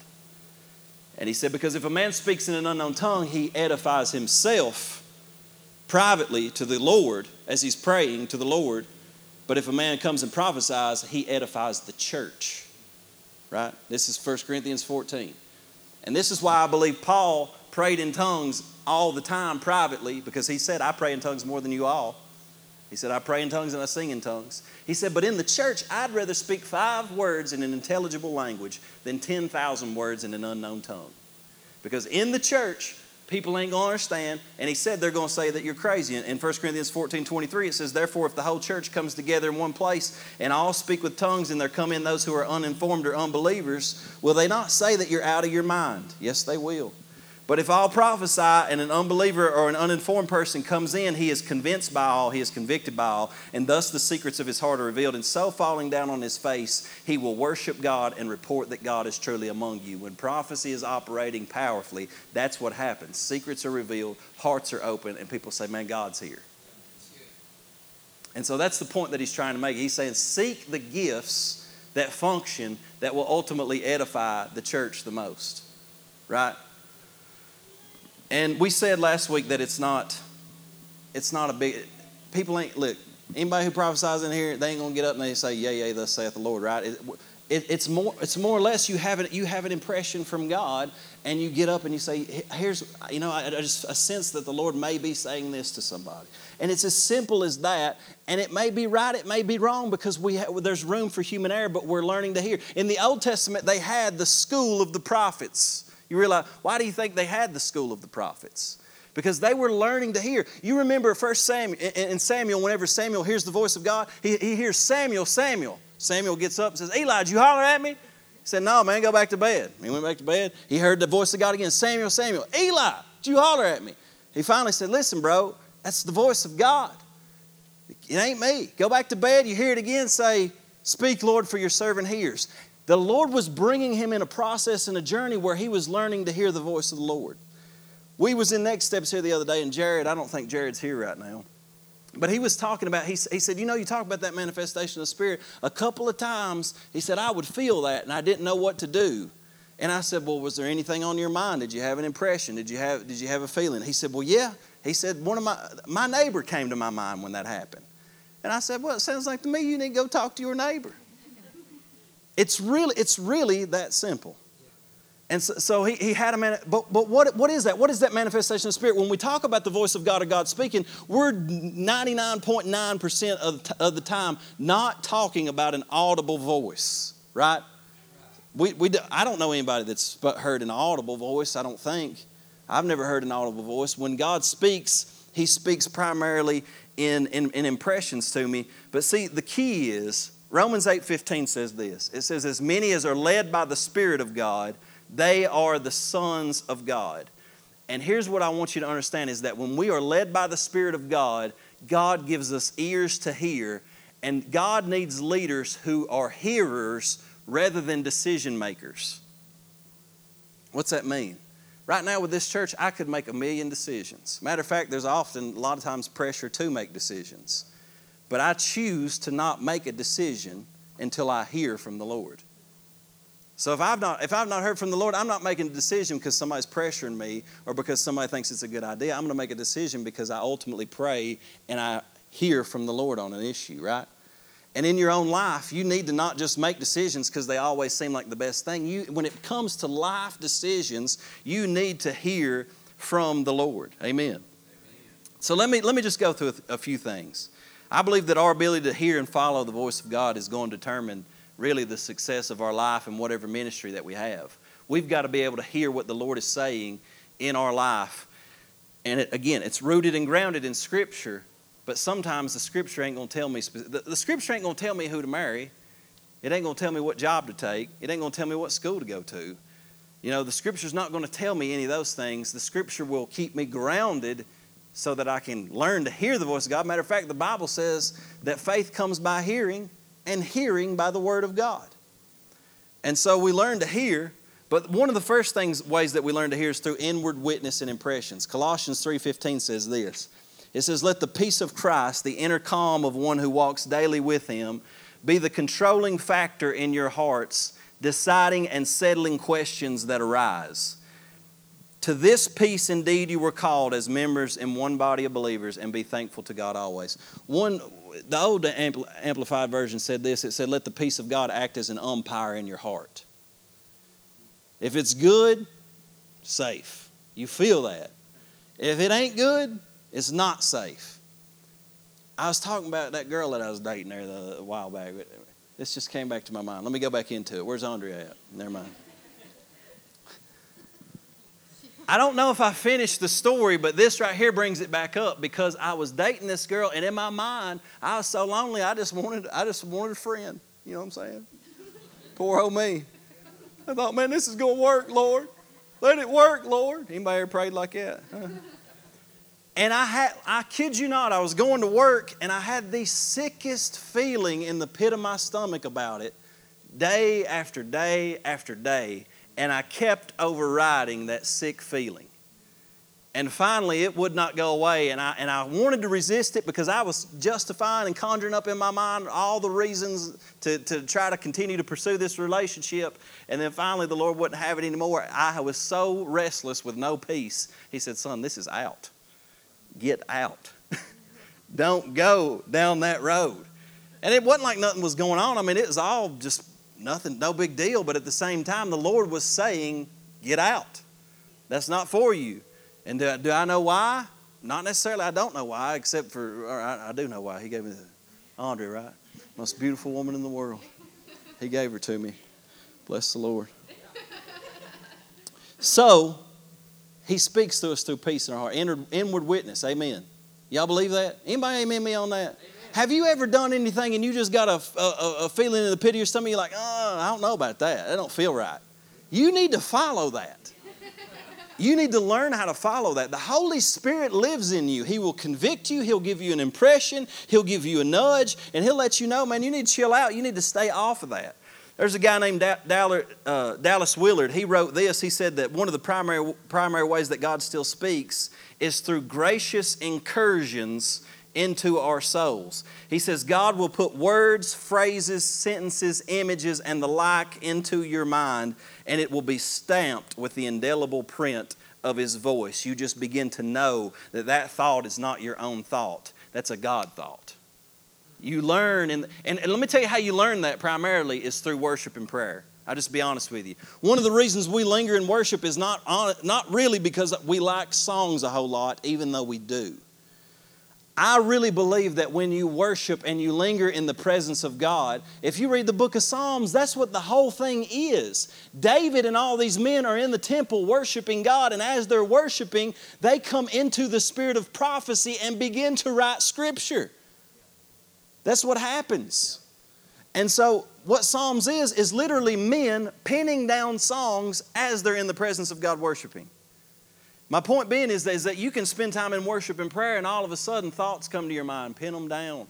And he said, Because if a man speaks in an unknown tongue, he edifies himself privately to the Lord as he's praying to the Lord. But if a man comes and prophesies, he edifies the church. Right? This is 1 Corinthians 14. And this is why I believe Paul prayed in tongues all the time privately because he said, I pray in tongues more than you all. He said, I pray in tongues and I sing in tongues. He said, but in the church, I'd rather speak five words in an intelligible language than 10,000 words in an unknown tongue. Because in the church, people ain't going to understand. And he said they're going to say that you're crazy. In 1 Corinthians 14 23, it says, Therefore, if the whole church comes together in one place and all speak with tongues and there come in those who are uninformed or unbelievers, will they not say that you're out of your mind? Yes, they will. But if all prophesy and an unbeliever or an uninformed person comes in, he is convinced by all, he is convicted by all, and thus the secrets of his heart are revealed. And so, falling down on his face, he will worship God and report that God is truly among you. When prophecy is operating powerfully, that's what happens. Secrets are revealed, hearts are open, and people say, Man, God's here. And so that's the point that he's trying to make. He's saying, Seek the gifts that function that will ultimately edify the church the most. Right? And we said last week that it's not, it's not a big, people ain't, look, anybody who prophesies in here, they ain't going to get up and they say, yea, yea, thus saith the Lord, right? It, it, it's, more, it's more or less you have, it, you have an impression from God and you get up and you say, here's, you know, I, I just a sense that the Lord may be saying this to somebody. And it's as simple as that. And it may be right, it may be wrong because we have, there's room for human error, but we're learning to hear. In the Old Testament, they had the school of the prophets. You realize, why do you think they had the school of the prophets? Because they were learning to hear. You remember first Samuel, in Samuel, whenever Samuel hears the voice of God, he, he hears Samuel, Samuel. Samuel gets up and says, Eli, did you holler at me? He said, No, man, go back to bed. He went back to bed. He heard the voice of God again Samuel, Samuel, Eli, did you holler at me? He finally said, Listen, bro, that's the voice of God. It ain't me. Go back to bed. You hear it again, say, Speak, Lord, for your servant hears. The Lord was bringing him in a process and a journey where he was learning to hear the voice of the Lord. We was in Next Steps here the other day, and Jared, I don't think Jared's here right now. But he was talking about, he, he said, You know, you talk about that manifestation of the Spirit. A couple of times, he said, I would feel that, and I didn't know what to do. And I said, Well, was there anything on your mind? Did you have an impression? Did you have, did you have a feeling? He said, Well, yeah. He said, One of my, my neighbor came to my mind when that happened. And I said, Well, it sounds like to me you need to go talk to your neighbor. It's really, it's really that simple. And so, so, he, he had a man, but, but what, what is that? What is that manifestation of spirit? When we talk about the voice of God or God speaking, we're 99.9% of, of the time not talking about an audible voice, right? We, we, I don't know anybody that's heard an audible voice, I don't think. I've never heard an audible voice. When God speaks, He speaks primarily in, in, in impressions to me. But see, the key is Romans 8:15 says this. It says as many as are led by the spirit of God, they are the sons of God. And here's what I want you to understand is that when we are led by the Spirit of God, God gives us ears to hear, and God needs leaders who are hearers rather than decision makers. What's that mean? Right now, with this church, I could make a million decisions. Matter of fact, there's often, a lot of times, pressure to make decisions. But I choose to not make a decision until I hear from the Lord. So if I've not if I've not heard from the Lord, I'm not making a decision because somebody's pressuring me or because somebody thinks it's a good idea. I'm going to make a decision because I ultimately pray and I hear from the Lord on an issue, right? And in your own life, you need to not just make decisions because they always seem like the best thing. You, when it comes to life decisions, you need to hear from the Lord. Amen. Amen. So let me, let me just go through a, a few things. I believe that our ability to hear and follow the voice of God is going to determine really the success of our life and whatever ministry that we have. We've got to be able to hear what the Lord is saying in our life. And it, again, it's rooted and grounded in Scripture, but sometimes the Scripture ain't going to tell me, the, the Scripture ain't going to tell me who to marry. It ain't going to tell me what job to take. It ain't going to tell me what school to go to. You know, the Scripture's not going to tell me any of those things. The Scripture will keep me grounded so that I can learn to hear the voice of God. Matter of fact, the Bible says that faith comes by hearing, and hearing by the Word of God. And so we learn to hear, but one of the first things ways that we learn to hear is through inward witness and impressions. Colossians 3:15 says this. It says, Let the peace of Christ, the inner calm of one who walks daily with him, be the controlling factor in your hearts, deciding and settling questions that arise. To this peace indeed you were called as members in one body of believers, and be thankful to God always. One the old amplified version said this it said, Let the peace of God act as an umpire in your heart. If it's good, safe. You feel that. If it ain't good, it's not safe. I was talking about that girl that I was dating there a while back. This just came back to my mind. Let me go back into it. Where's Andrea at? Never mind. I don't know if I finished the story, but this right here brings it back up because I was dating this girl, and in my mind, I was so lonely. I just wanted, I just wanted a friend. You know what I'm saying? Poor old me. I thought, man, this is gonna work, Lord. Let it work, Lord. Anybody ever prayed like that? And I had, I kid you not, I was going to work and I had the sickest feeling in the pit of my stomach about it, day after day after day and I kept overriding that sick feeling. And finally, it would not go away, and I, and I wanted to resist it because I was justifying and conjuring up in my mind all the reasons to, to try to continue to pursue this relationship. And then finally, the Lord wouldn't have it anymore. I was so restless with no peace. He said, Son, this is out. Get out. [laughs] Don't go down that road. And it wasn't like nothing was going on. I mean, it was all just nothing, no big deal. But at the same time, the Lord was saying, Get out. That's not for you. And do, do I know why? Not necessarily. I don't know why, except for, I, I, do know why. He gave me the, Andre, right? Most beautiful woman in the world. He gave her to me. Bless the Lord. So, he speaks to us through peace in our heart. Inward, inward witness. Amen. Y'all believe that? Anybody amen me on that? Amen. Have you ever done anything and you just got a, a, a feeling in the pit of your stomach? You're like, oh, I don't know about that. That don't feel right. You need to follow that. You need to learn how to follow that. The Holy Spirit lives in you. He will convict you, He'll give you an impression, He'll give you a nudge, and He'll let you know, man, you need to chill out. You need to stay off of that. There's a guy named uh, Dallas Willard. He wrote this. He said that one of the primary, primary ways that God still speaks is through gracious incursions into our souls. He says, God will put words, phrases, sentences, images, and the like into your mind, and it will be stamped with the indelible print of His voice. You just begin to know that that thought is not your own thought, that's a God thought. You learn, and, and, and let me tell you how you learn that primarily is through worship and prayer. I'll just be honest with you. One of the reasons we linger in worship is not, on, not really because we like songs a whole lot, even though we do. I really believe that when you worship and you linger in the presence of God, if you read the book of Psalms, that's what the whole thing is. David and all these men are in the temple worshiping God, and as they're worshiping, they come into the spirit of prophecy and begin to write scripture. That's what happens. And so, what Psalms is, is literally men penning down songs as they're in the presence of God worshiping. My point being is that, is that you can spend time in worship and prayer, and all of a sudden thoughts come to your mind. Pin them down.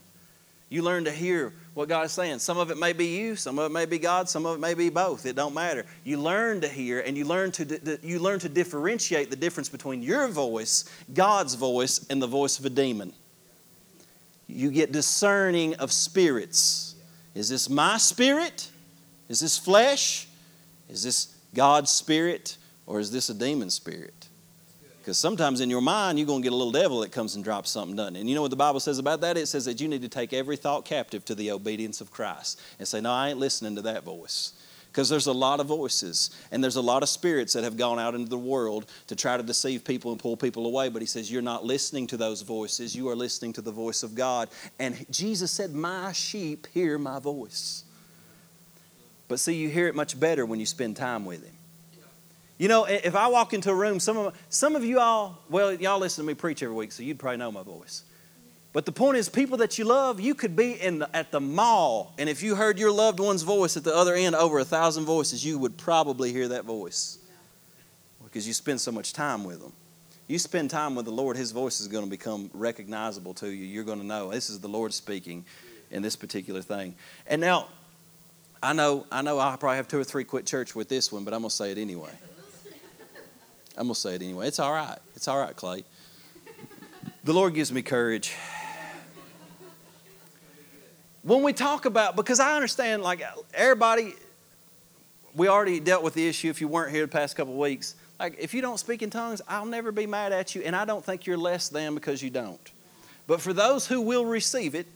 You learn to hear what God is saying. Some of it may be you, some of it may be God, some of it may be both. It don't matter. You learn to hear, and you learn to you learn to differentiate the difference between your voice, God's voice, and the voice of a demon. You get discerning of spirits. Is this my spirit? Is this flesh? Is this God's spirit? Or is this a demon spirit? Because sometimes in your mind, you're going to get a little devil that comes and drops something, doesn't it? And you know what the Bible says about that? It says that you need to take every thought captive to the obedience of Christ and say, No, I ain't listening to that voice. Because there's a lot of voices and there's a lot of spirits that have gone out into the world to try to deceive people and pull people away. But he says, You're not listening to those voices, you are listening to the voice of God. And Jesus said, My sheep hear my voice. But see, you hear it much better when you spend time with Him. You know, if I walk into a room, some of, some of you all, well, y'all listen to me preach every week, so you'd probably know my voice. But the point is, people that you love, you could be in the, at the mall, and if you heard your loved one's voice at the other end, over a thousand voices, you would probably hear that voice because you spend so much time with them. You spend time with the Lord, His voice is going to become recognizable to you. You're going to know this is the Lord speaking in this particular thing. And now, I know, I know, I probably have two or three quit church with this one, but I'm going to say it anyway. I'm going to say it anyway. It's all right. It's all right, Clay. The Lord gives me courage. When we talk about, because I understand, like everybody, we already dealt with the issue if you weren't here the past couple weeks. Like, if you don't speak in tongues, I'll never be mad at you, and I don't think you're less than because you don't. But for those who will receive it,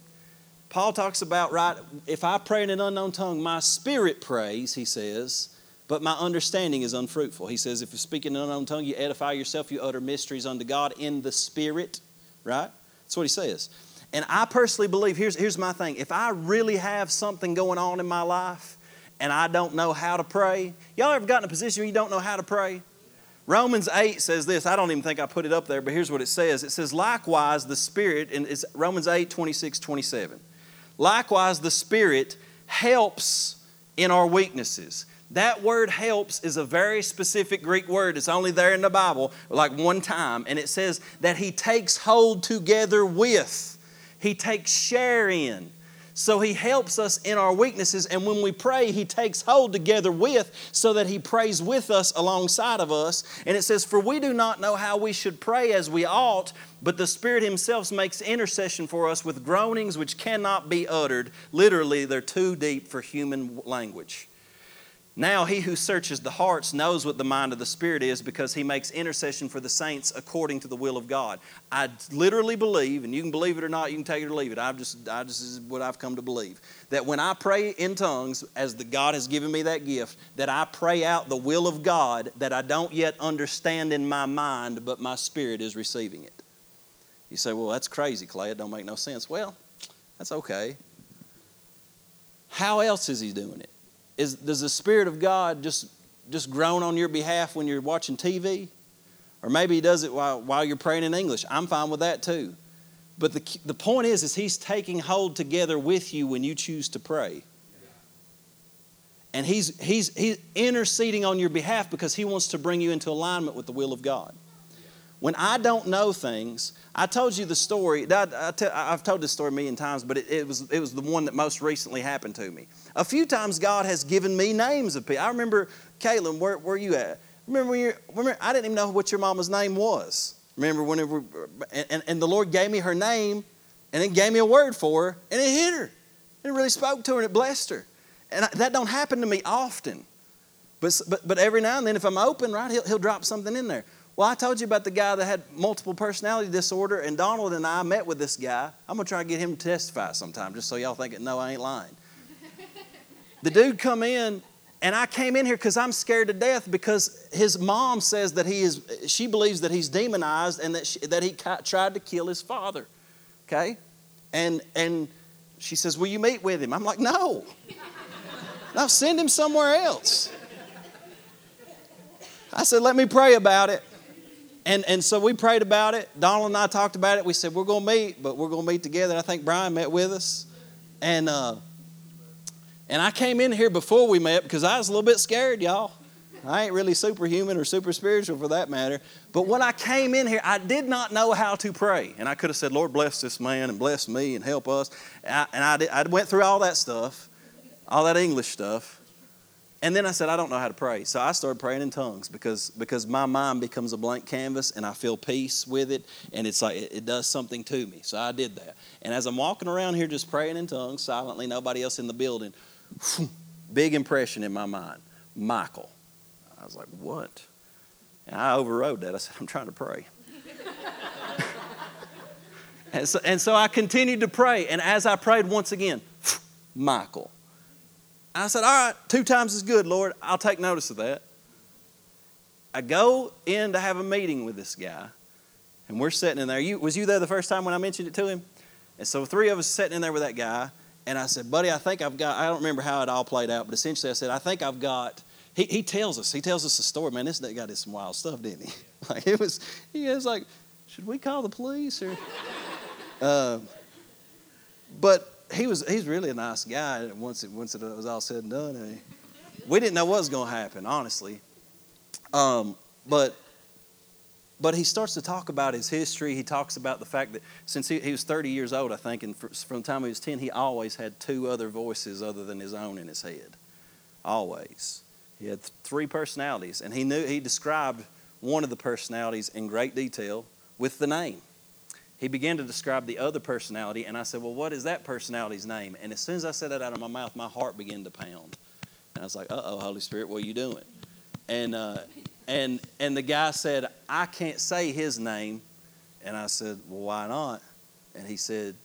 Paul talks about, right, if I pray in an unknown tongue, my spirit prays, he says, but my understanding is unfruitful. He says, if you speak in an unknown tongue, you edify yourself, you utter mysteries unto God in the Spirit, right? That's what he says. And I personally believe, here's, here's my thing if I really have something going on in my life and I don't know how to pray, y'all ever gotten a position where you don't know how to pray? Romans 8 says this. I don't even think I put it up there, but here's what it says. It says, likewise, the Spirit, and it's Romans 8, 26, 27. Likewise, the Spirit helps in our weaknesses. That word helps is a very specific Greek word. It's only there in the Bible, like one time. And it says that He takes hold together with, He takes share in. So He helps us in our weaknesses. And when we pray, He takes hold together with so that He prays with us alongside of us. And it says, For we do not know how we should pray as we ought, but the Spirit Himself makes intercession for us with groanings which cannot be uttered. Literally, they're too deep for human language. Now, he who searches the hearts knows what the mind of the Spirit is because he makes intercession for the saints according to the will of God. I literally believe, and you can believe it or not, you can take it or leave it. I've just, I just is what I've come to believe. That when I pray in tongues, as the God has given me that gift, that I pray out the will of God that I don't yet understand in my mind, but my spirit is receiving it. You say, well, that's crazy, Clay. It don't make no sense. Well, that's okay. How else is he doing it? Is, does the Spirit of God just, just groan on your behalf when you're watching TV? Or maybe He does it while, while you're praying in English. I'm fine with that too. But the, the point is, is He's taking hold together with you when you choose to pray. And he's, he's, he's interceding on your behalf because He wants to bring you into alignment with the will of God. When I don't know things, I told you the story. I, have told this story a million times, but it, it, was, it was the one that most recently happened to me. A few times God has given me names of people. I remember, Caitlin, where, where you at? Remember, when you remember, I didn't even know what your mama's name was. Remember, whenever, and, and the Lord gave me her name, and then gave me a word for her, and it hit her. It really spoke to her, and it blessed her. And I, that don't happen to me often. But, but, but every now and then, if I'm open, right, he'll, he'll drop something in there. Well, I told you about the guy that had multiple personality disorder, and Donald and I met with this guy. I'm going to try to get him to testify sometime, just so y'all think, no, I ain't lying. the dude come in, and I came in here because I'm scared to death because his mom says that he is, she believes that he's demonized and that, she, that he tried to kill his father. Okay? And, and she says, Will you meet with him? I'm like, No. No, send him somewhere else. I said, Let me pray about it. And, and so we prayed about it. Donald and I talked about it. We said, we're going to meet, but we're going to meet together. I think Brian met with us. And, uh, and I came in here before we met because I was a little bit scared, y'all. I ain't really superhuman or super spiritual for that matter. But when I came in here, I did not know how to pray. And I could have said, Lord, bless this man and bless me and help us. And I, and I, did, I went through all that stuff, all that English stuff. And then I said, I don't know how to pray. So I started praying in tongues because, because my mind becomes a blank canvas and I feel peace with it. And it's like it, it does something to me. So I did that. And as I'm walking around here just praying in tongues silently, nobody else in the building, big impression in my mind Michael. I was like, what? And I overrode that. I said, I'm trying to pray. [laughs] and, so, and so I continued to pray. And as I prayed once again, Michael. I said, All right, two times is good, Lord. I'll take notice of that. I go in to have a meeting with this guy, and we're sitting in there. You, was you there the first time when I mentioned it to him? And so three of us sitting in there with that guy, and I said, Buddy, I think I've got, I don't remember how it all played out, but essentially I said, I think I've got, he, he tells us, he tells us a story. Man, this guy did some wild stuff, didn't he? [laughs] Like, it was, he was like, Should we call the police? Or, [laughs] uh, but he was he's really a nice guy once it once it was all said and done. We didn't know what was going to happen, honestly. Um, but but he starts to talk about his history. He talks about the fact that since he, he was 30 years old, I think, and from the time he was 10, he always had two other voices other than his own in his head. Always. He had three personalities, and he knew he described one of the personalities in great detail with the name he began to describe the other personality, and I said, Well, what is that personality's name? And as soon as I said that out of my mouth, my heart began to pound. And I was like, Uh oh, Holy Spirit, what are you doing? And, uh, and, and the guy said, I can't say his name. And I said, Well, why not? And he said,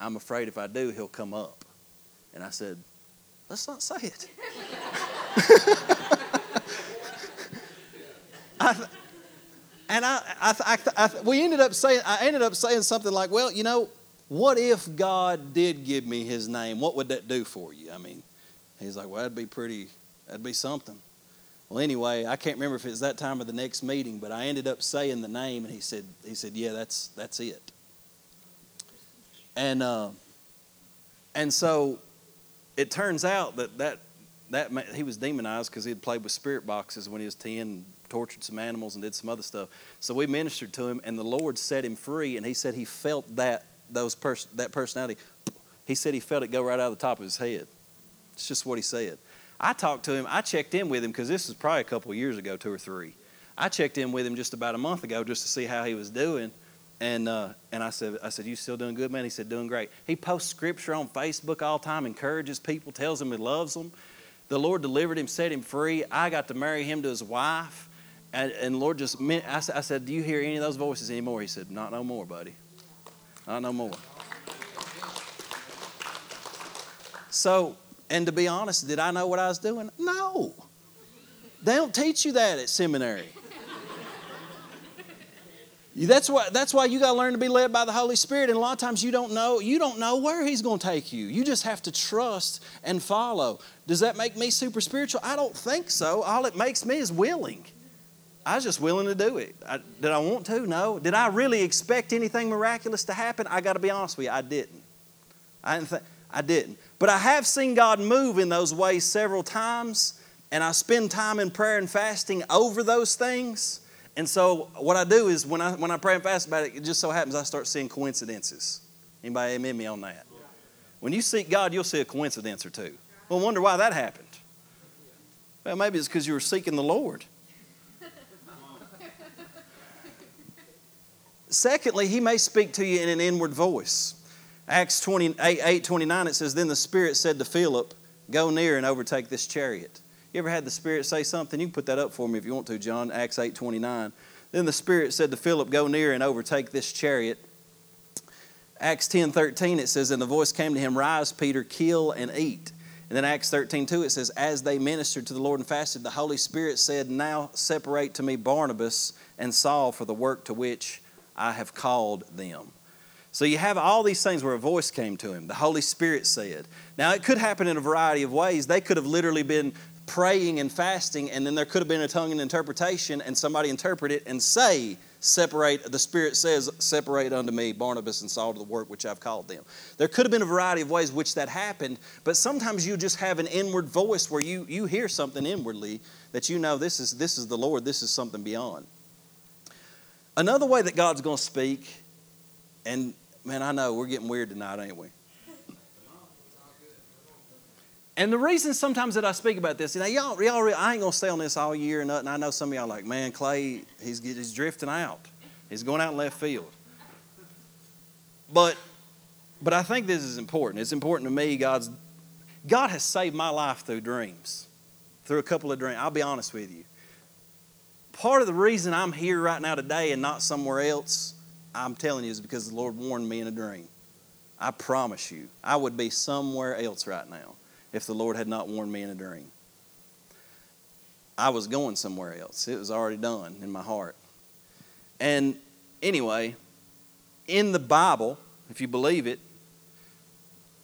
I'm afraid if I do, he'll come up. And I said, Let's not say it. [laughs] I, and I, I, I, I, we ended up saying, I ended up saying something like, well, you know, what if God did give me his name? What would that do for you? I mean, he's like, well, that'd be pretty, that'd be something. Well, anyway, I can't remember if it was that time or the next meeting, but I ended up saying the name, and he said, he said, yeah, that's that's it. And uh, and so it turns out that that that he was demonized because he had played with spirit boxes when he was ten, tortured some animals and did some other stuff. So we ministered to him, and the Lord set him free. And he said he felt that those pers- that personality. He said he felt it go right out of the top of his head. It's just what he said. I talked to him. I checked in with him because this was probably a couple years ago, two or three. I checked in with him just about a month ago just to see how he was doing. And, uh, and I said, I said, you still doing good, man? He said, doing great. He posts scripture on Facebook all the time, encourages people, tells them he loves them. The Lord delivered him, set him free. I got to marry him to his wife. And, and Lord just, I, I said, Do you hear any of those voices anymore? He said, Not no more, buddy. Not no more. So, and to be honest, did I know what I was doing? No. They don't teach you that at seminary. That's why, that's why you got to learn to be led by the Holy Spirit. And a lot of times you don't know, you don't know where He's going to take you. You just have to trust and follow. Does that make me super spiritual? I don't think so. All it makes me is willing. I was just willing to do it. I, did I want to? No. Did I really expect anything miraculous to happen? I got to be honest with you, I didn't. I didn't. I didn't. But I have seen God move in those ways several times, and I spend time in prayer and fasting over those things. And so what I do is when I when I pray and fast about it, it just so happens I start seeing coincidences. Anybody amen me on that? When you seek God, you'll see a coincidence or two. Well, wonder why that happened. Well, maybe it's because you were seeking the Lord. Secondly, he may speak to you in an inward voice. Acts 28, 8, 29, it says, Then the Spirit said to Philip, Go near and overtake this chariot. You ever had the Spirit say something? You can put that up for me if you want to, John. Acts 8, 29. Then the Spirit said to Philip, Go near and overtake this chariot. Acts 10, 13, it says, And the voice came to him, Rise, Peter, kill and eat. And then Acts 13, 2, it says, As they ministered to the Lord and fasted, the Holy Spirit said, Now separate to me Barnabas and Saul for the work to which I have called them. So you have all these things where a voice came to him. The Holy Spirit said. Now, it could happen in a variety of ways. They could have literally been praying and fasting, and then there could have been a tongue and interpretation, and somebody interpret it and say separate, the Spirit says, separate unto me Barnabas and Saul to the work which I've called them. There could have been a variety of ways which that happened, but sometimes you just have an inward voice where you, you hear something inwardly that you know this is, this is the Lord, this is something beyond. Another way that God's going to speak, and man, I know we're getting weird tonight, ain't we? And the reason sometimes that I speak about this, you know, y'all, y'all, I ain't gonna stay on this all year and nothing. I know some of y'all like, man, Clay, he's he's drifting out. He's going out left field. But, but I think this is important. It's important to me. God's God has saved my life through dreams, through a couple of dreams. I'll be honest with you. Part of the reason I'm here right now today and not somewhere else, I'm telling you, is because the Lord warned me in a dream. I promise you, I would be somewhere else right now if the Lord had not warned me in a dream. I was going somewhere else. It was already done in my heart. And anyway, in the Bible, if you believe it,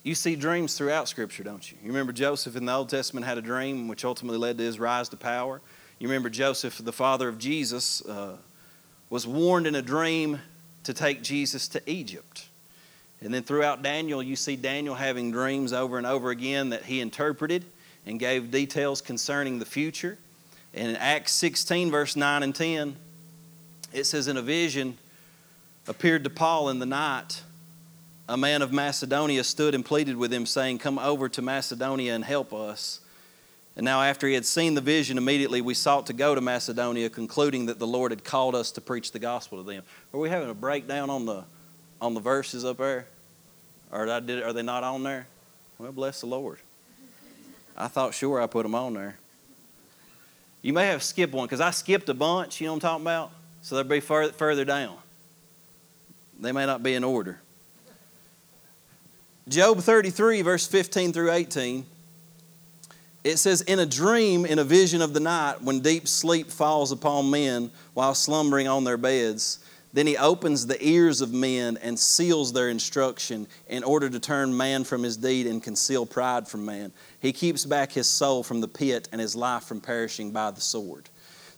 you see dreams throughout Scripture, don't you? You remember Joseph in the Old Testament had a dream which ultimately led to his rise to power. You remember Joseph, the father of Jesus, uh, was warned in a dream to take Jesus to Egypt. And then throughout Daniel, you see Daniel having dreams over and over again that he interpreted and gave details concerning the future. And in Acts 16, verse 9 and 10, it says, In a vision appeared to Paul in the night. A man of Macedonia stood and pleaded with him, saying, Come over to Macedonia and help us. And now, after he had seen the vision, immediately we sought to go to Macedonia, concluding that the Lord had called us to preach the gospel to them. Are we having a breakdown on the on the verses up there? Or did, are they not on there? Well, bless the Lord. I thought sure I put them on there. You may have skipped one because I skipped a bunch, you know what I'm talking about? So they'll be further, further down. They may not be in order. Job 33, verse 15 through 18, it says, In a dream, in a vision of the night, when deep sleep falls upon men while slumbering on their beds, then he opens the ears of men and seals their instruction in order to turn man from his deed and conceal pride from man. He keeps back his soul from the pit and his life from perishing by the sword.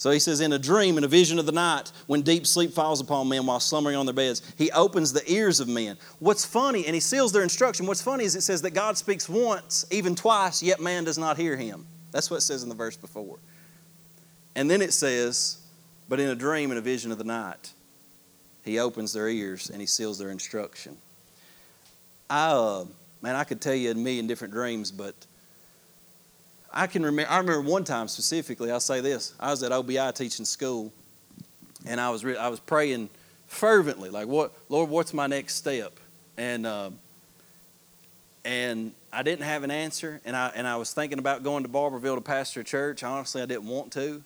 So he says, In a dream, in a vision of the night, when deep sleep falls upon men while slumbering on their beds, he opens the ears of men. What's funny, and he seals their instruction, what's funny is it says that God speaks once, even twice, yet man does not hear him. That's what it says in the verse before. And then it says, But in a dream, in a vision of the night, he opens their ears and he seals their instruction. I, uh, man, I could tell you a million different dreams, but I can remember. I remember one time specifically. I'll say this: I was at OBI teaching school, and I was re- I was praying fervently, like, "What, Lord? What's my next step?" And uh, and I didn't have an answer, and I and I was thinking about going to Barbourville to pastor a church. Honestly, I didn't want to,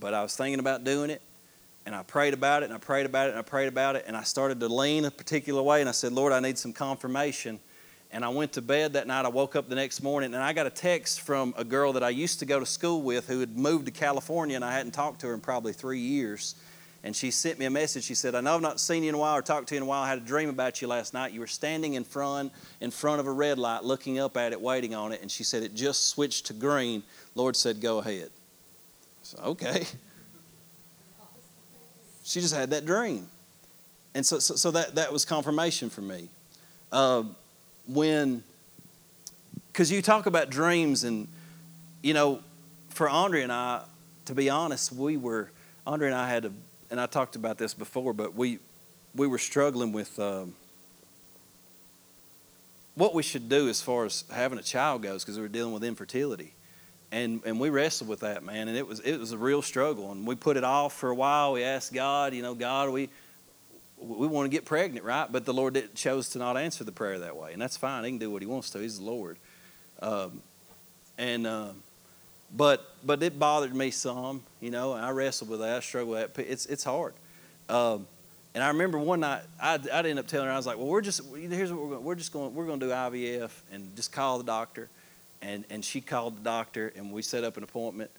but I was thinking about doing it. And I prayed about it and I prayed about it and I prayed about it and I started to lean a particular way and I said, Lord, I need some confirmation. And I went to bed that night. I woke up the next morning and I got a text from a girl that I used to go to school with who had moved to California and I hadn't talked to her in probably three years. And she sent me a message. She said, I know I've not seen you in a while or talked to you in a while. I had a dream about you last night. You were standing in front, in front of a red light, looking up at it, waiting on it. And she said, It just switched to green. Lord said, Go ahead. So, okay. She just had that dream. And so, so, so that, that was confirmation for me. Uh, when, because you talk about dreams, and, you know, for Andre and I, to be honest, we were, Andre and I had a, and I talked about this before, but we, we were struggling with um, what we should do as far as having a child goes because we were dealing with infertility. And and we wrestled with that man and it was it was a real struggle and we put it off for a while. We asked god you know god we we want to get pregnant right but the lord chose to not answer the prayer that way and that's fine he can do what he wants to he's the lord um, and uh, but but it bothered me some you know i wrestled with that i struggled with that it's it's hard um, and I remember one night I, I'd end up telling her I was like, "Well, we're just here's what we're going. We're just going. We're going to do IVF and just call the doctor." and and she called the doctor and we set up an appointment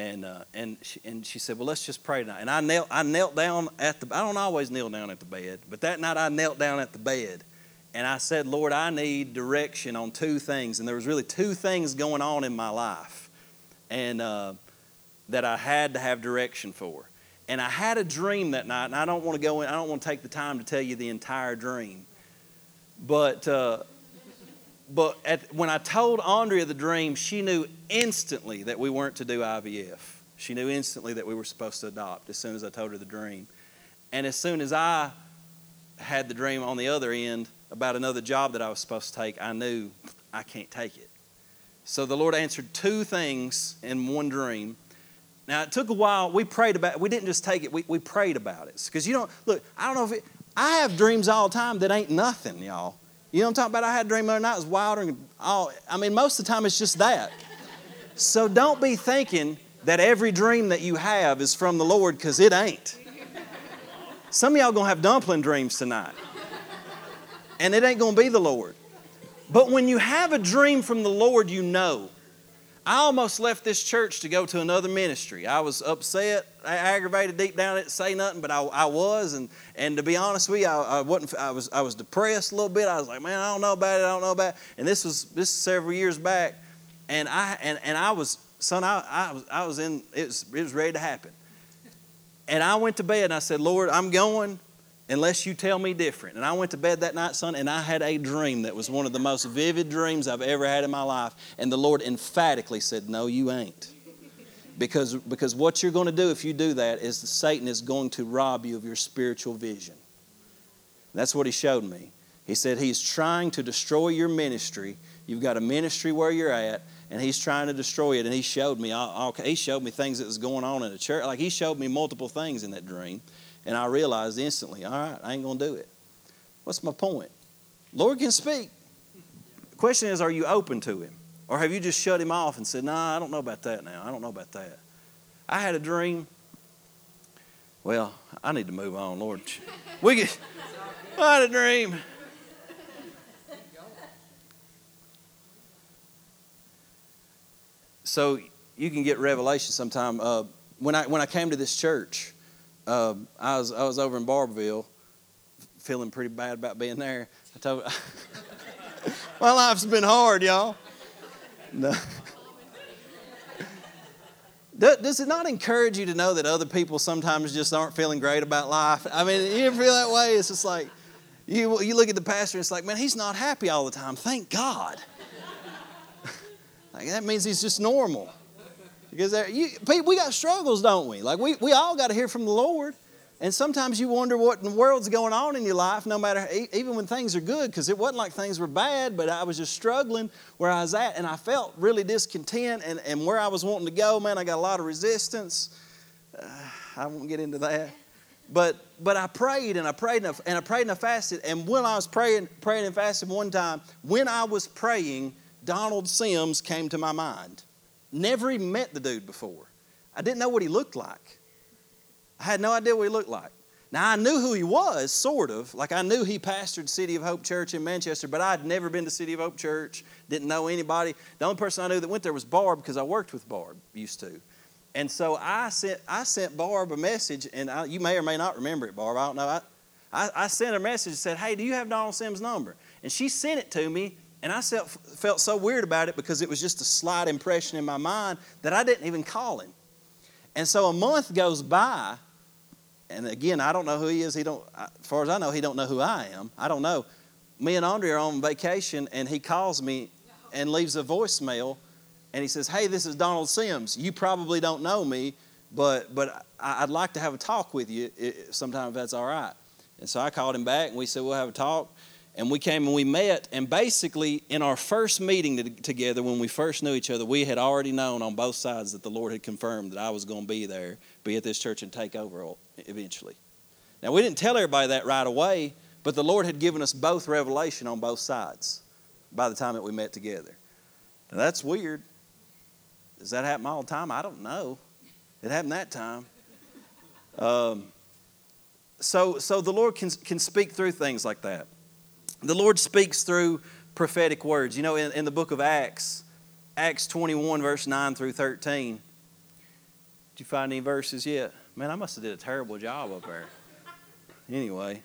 and uh, and she, and she said, "Well, let's just pray tonight." And I knelt I knelt down at the I don't always kneel down at the bed, but that night I knelt down at the bed and I said, "Lord, I need direction on two things." And there was really two things going on in my life, and uh, that I had to have direction for. And I had a dream that night, and I don't want to go in, I don't want to take the time to tell you the entire dream. But, uh, but at, when I told Andrea the dream, she knew instantly that we weren't to do IVF. She knew instantly that we were supposed to adopt as soon as I told her the dream. And as soon as I had the dream on the other end about another job that I was supposed to take, I knew I can't take it. So the Lord answered two things in one dream. Now it took a while. We prayed about it. We didn't just take it, we, we prayed about it. Because you don't, look, I don't know if it, I have dreams all the time that ain't nothing, y'all. You know what I'm talking about? I had a dream the other night, it was wilder and all. I mean, most of the time it's just that. So don't be thinking that every dream that you have is from the Lord because it ain't. Some of y'all gonna have dumpling dreams tonight. And it ain't gonna be the Lord. But when you have a dream from the Lord, you know. I almost left this church to go to another ministry. I was upset, aggravated deep down. I didn't say nothing, but I, I was. And, and to be honest with you, I, I, wasn't, I, was, I was depressed a little bit. I was like, man, I don't know about it. I don't know about it. And this was this several years back. And I, and, and I was, son, I, I, was, I was in, it was, it was ready to happen. And I went to bed and I said, Lord, I'm going unless you tell me different. And I went to bed that night, son, and I had a dream that was one of the most vivid dreams I've ever had in my life. And the Lord emphatically said, No, you ain't. Because, because what you're going to do if you do that is Satan is going to rob you of your spiritual vision. That's what he showed me. He said he's trying to destroy your ministry. You've got a ministry where you're at, and he's trying to destroy it. And he showed me, he showed me things that was going on in the church. Like he showed me multiple things in that dream. And I realized instantly, all right, I ain't going to do it. What's my point? Lord can speak. The question is, are you open to Him? Or have you just shut Him off and said, nah, I don't know about that now. I don't know about that. I had a dream. Well, I need to move on, Lord. [laughs] We get, I had a dream. So you can get revelation sometime. Uh, when I when I came to this church, uh, I was I was over in Barbourville, feeling pretty bad about being there. I told, [laughs] my life's been hard, y'all. [laughs] Does it not encourage you to know that other people sometimes just aren't feeling great about life? I mean, you feel that way? It's just like you, you look at the pastor and it's like, man, he's not happy all the time. Thank God. [laughs] like that means he's just normal. Because you, we got struggles, don't we? Like we, we all got to hear from the Lord. And sometimes you wonder what in the world's going on in your life, no matter, even when things are good, because it wasn't like things were bad, but I was just struggling where I was at, and I felt really discontent, and, and where I was wanting to go, man, I got a lot of resistance. Uh, I won't get into that. But, but I prayed and I prayed and I, and I prayed and I fasted. And when I was praying, praying and fasting one time, when I was praying, Donald Sims came to my mind. Never even met the dude before. I didn't know what he looked like. I had no idea what he looked like. Now, I knew who he was, sort of. Like, I knew he pastored City of Hope Church in Manchester, but I'd never been to City of Hope Church, didn't know anybody. The only person I knew that went there was Barb because I worked with Barb, used to. And so I sent, I sent Barb a message, and I, you may or may not remember it, Barb. I don't know. I, I, I sent a message and said, Hey, do you have Donald Sims' number? And she sent it to me, and I felt, so weird about it because it was just a slight impression in my mind that I didn't even call him. And so a month goes by, and again, I don't know who he is. He don't, as far as I know, he don't know who I am. I don't know. Me and Andre are on vacation, and he calls me and leaves a voicemail, and he says, "Hey, this is Donald Sims. You probably don't know me, but but I'd like to have a talk with you sometime if that's all right." And so I called him back, and we said we'll have a talk. And we came and we met, and basically, in our first meeting together, when we first knew each other, we had already known on both sides that the Lord had confirmed that I was going to be there, be at this church, and take over eventually. Now, we didn't tell everybody that right away, but the Lord had given us both revelation on both sides by the time that we met together. Now, that's weird. Does that happen all the time? I don't know. It happened that time. Um, so, so the Lord can, can speak through things like that. The Lord speaks through prophetic words. You know, in, in the book of Acts, Acts 21, verse 9 through 13. Did you find any verses yet? Man, I must have did a terrible job up there. Anyway.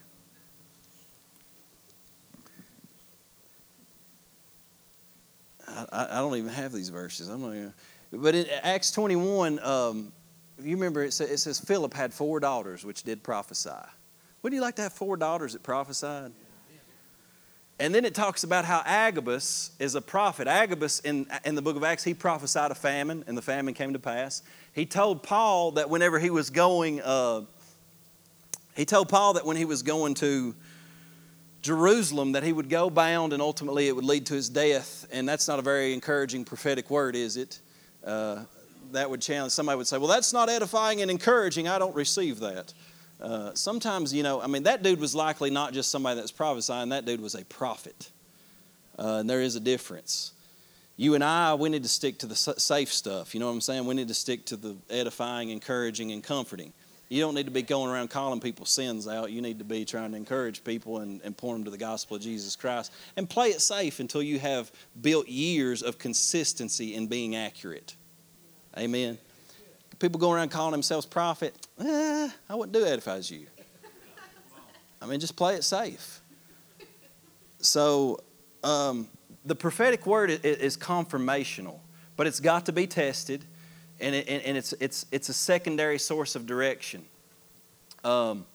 I, I don't even have these verses. I'm not even, but in Acts 21, um, you remember it says, it says Philip had four daughters which did prophesy. Wouldn't you like to have four daughters that prophesied? And then it talks about how Agabus is a prophet. Agabus, in, in the book of Acts, he prophesied a famine, and the famine came to pass. He told Paul that whenever he was going, uh, he told Paul that when he was going to Jerusalem, that he would go bound and ultimately it would lead to his death. And that's not a very encouraging prophetic word, is it? Uh, that would challenge. Somebody would say, well, that's not edifying and encouraging. I don't receive that. Uh, sometimes, you know, I mean, that dude was likely not just somebody that's prophesying, that dude was a prophet. Uh, and there is a difference. You and I, we need to stick to the safe stuff. You know what I'm saying? We need to stick to the edifying, encouraging, and comforting. You don't need to be going around calling people's sins out. You need to be trying to encourage people and, and point them to the gospel of Jesus Christ. And play it safe until you have built years of consistency in being accurate. Amen. People going around calling themselves prophet, eh, I wouldn't do that if I was you. I mean, just play it safe. So, um, the prophetic word is, is confirmational, but it's got to be tested, and, it, and it's, it's, it's a secondary source of direction. Um,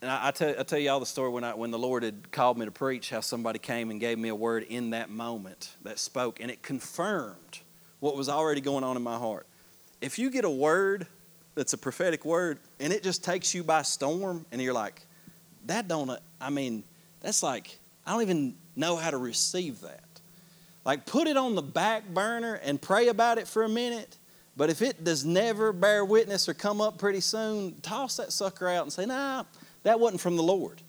and I, I, tell, I tell you all the story when, I, when the Lord had called me to preach, how somebody came and gave me a word in that moment that spoke, and it confirmed what was already going on in my heart. If you get a word that's a prophetic word and it just takes you by storm and you're like, that don't, I mean, that's like, I don't even know how to receive that. Like, put it on the back burner and pray about it for a minute. But if it does never bear witness or come up pretty soon, toss that sucker out and say, nah, that wasn't from the Lord.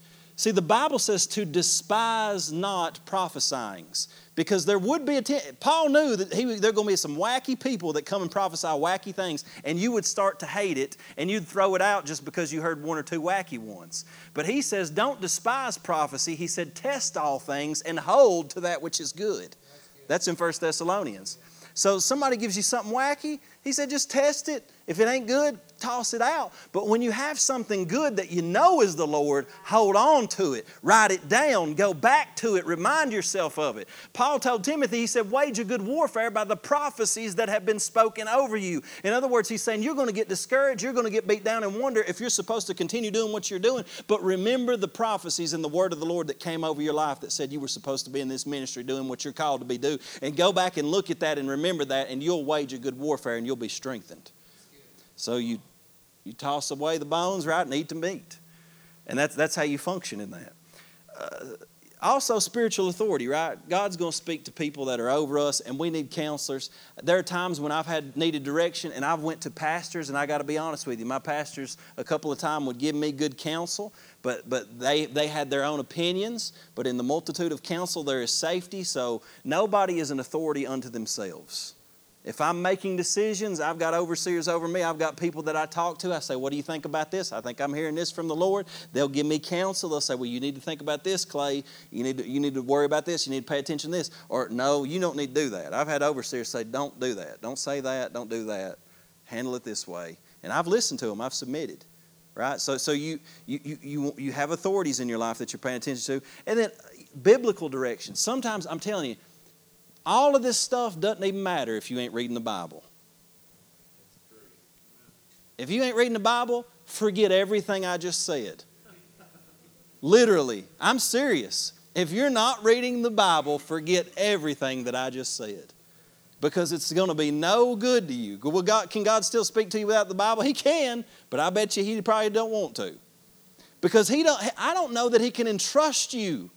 See, the Bible says to despise not prophesyings because there would be a t- Paul knew that he, there are going to be some wacky people that come and prophesy wacky things, and you would start to hate it, and you'd throw it out just because you heard one or two wacky ones. But he says, don't despise prophecy. He said, test all things and hold to that which is good. That's in 1 Thessalonians. So somebody gives you something wacky, he said, just test it. If it ain't good, toss it out. But when you have something good that you know is the Lord, hold on to it, write it down, go back to it, remind yourself of it. Paul told Timothy, he said, wage a good warfare by the prophecies that have been spoken over you. In other words, he's saying you're going to get discouraged, you're going to get beat down and wonder if you're supposed to continue doing what you're doing. But remember the prophecies and the word of the Lord that came over your life that said you were supposed to be in this ministry doing what you're called to be do. And go back and look at that and remember that, and you'll wage a good warfare and you'll be strengthened. So you you toss away the bones, right, and eat the meat. And that's, that's how you function in that. Uh, also, spiritual authority, right? God's going to speak to people that are over us, and we need counselors. There are times when I've had needed direction, and I've went to pastors, and I got to be honest with you, my pastors a couple of times would give me good counsel, but but they they had their own opinions. But in the multitude of counsel, there is safety. So nobody is an authority unto themselves. If I'm making decisions, I've got overseers over me. I've got people that I talk to. I say, What do you think about this? I think I'm hearing this from the Lord. They'll give me counsel. They'll say, Well, you need to think about this, Clay. You need to, you need to worry about this. You need to pay attention to this. Or, No, you don't need to do that. I've had overseers say, Don't do that. Don't say that. Don't do that. Handle it this way. And I've listened to them, I've submitted. Right? So, so you, you, you, you have authorities in your life that you're paying attention to. And then uh, biblical direction. Sometimes, I'm telling you, all of this stuff doesn't even matter if you ain't reading the Bible. If you ain't reading the Bible, forget everything I just said. Literally, I'm serious. If you're not reading the Bible, forget everything that I just said. Because it's going to be no good to you. Well, God, can God still speak to you without the Bible? He can, but I bet you He probably don't want to. Because he don't, I don't know that He can entrust you.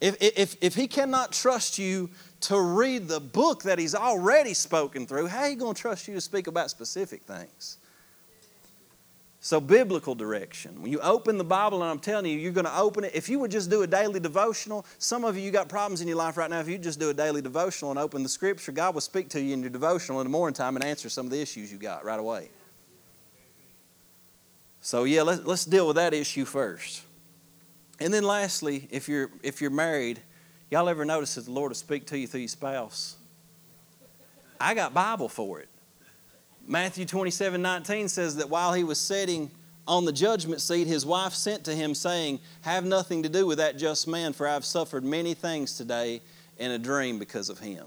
If, if, if He cannot trust you to read the book that he's already spoken through, how are you going to trust you to speak about specific things? So, biblical direction. When you open the Bible, and I'm telling you, you're going to open it. If you would just do a daily devotional, some of you, you got problems in your life right now. If you just do a daily devotional and open the scripture, God will speak to you in your devotional in the morning time and answer some of the issues you got right away. So, yeah, let's, let's deal with that issue first. And then, lastly, if you're, if you're married, Y'all ever notice that the Lord will speak to you through your spouse? I got Bible for it. Matthew 27 19 says that while he was sitting on the judgment seat, his wife sent to him, saying, Have nothing to do with that just man, for I've suffered many things today in a dream because of him.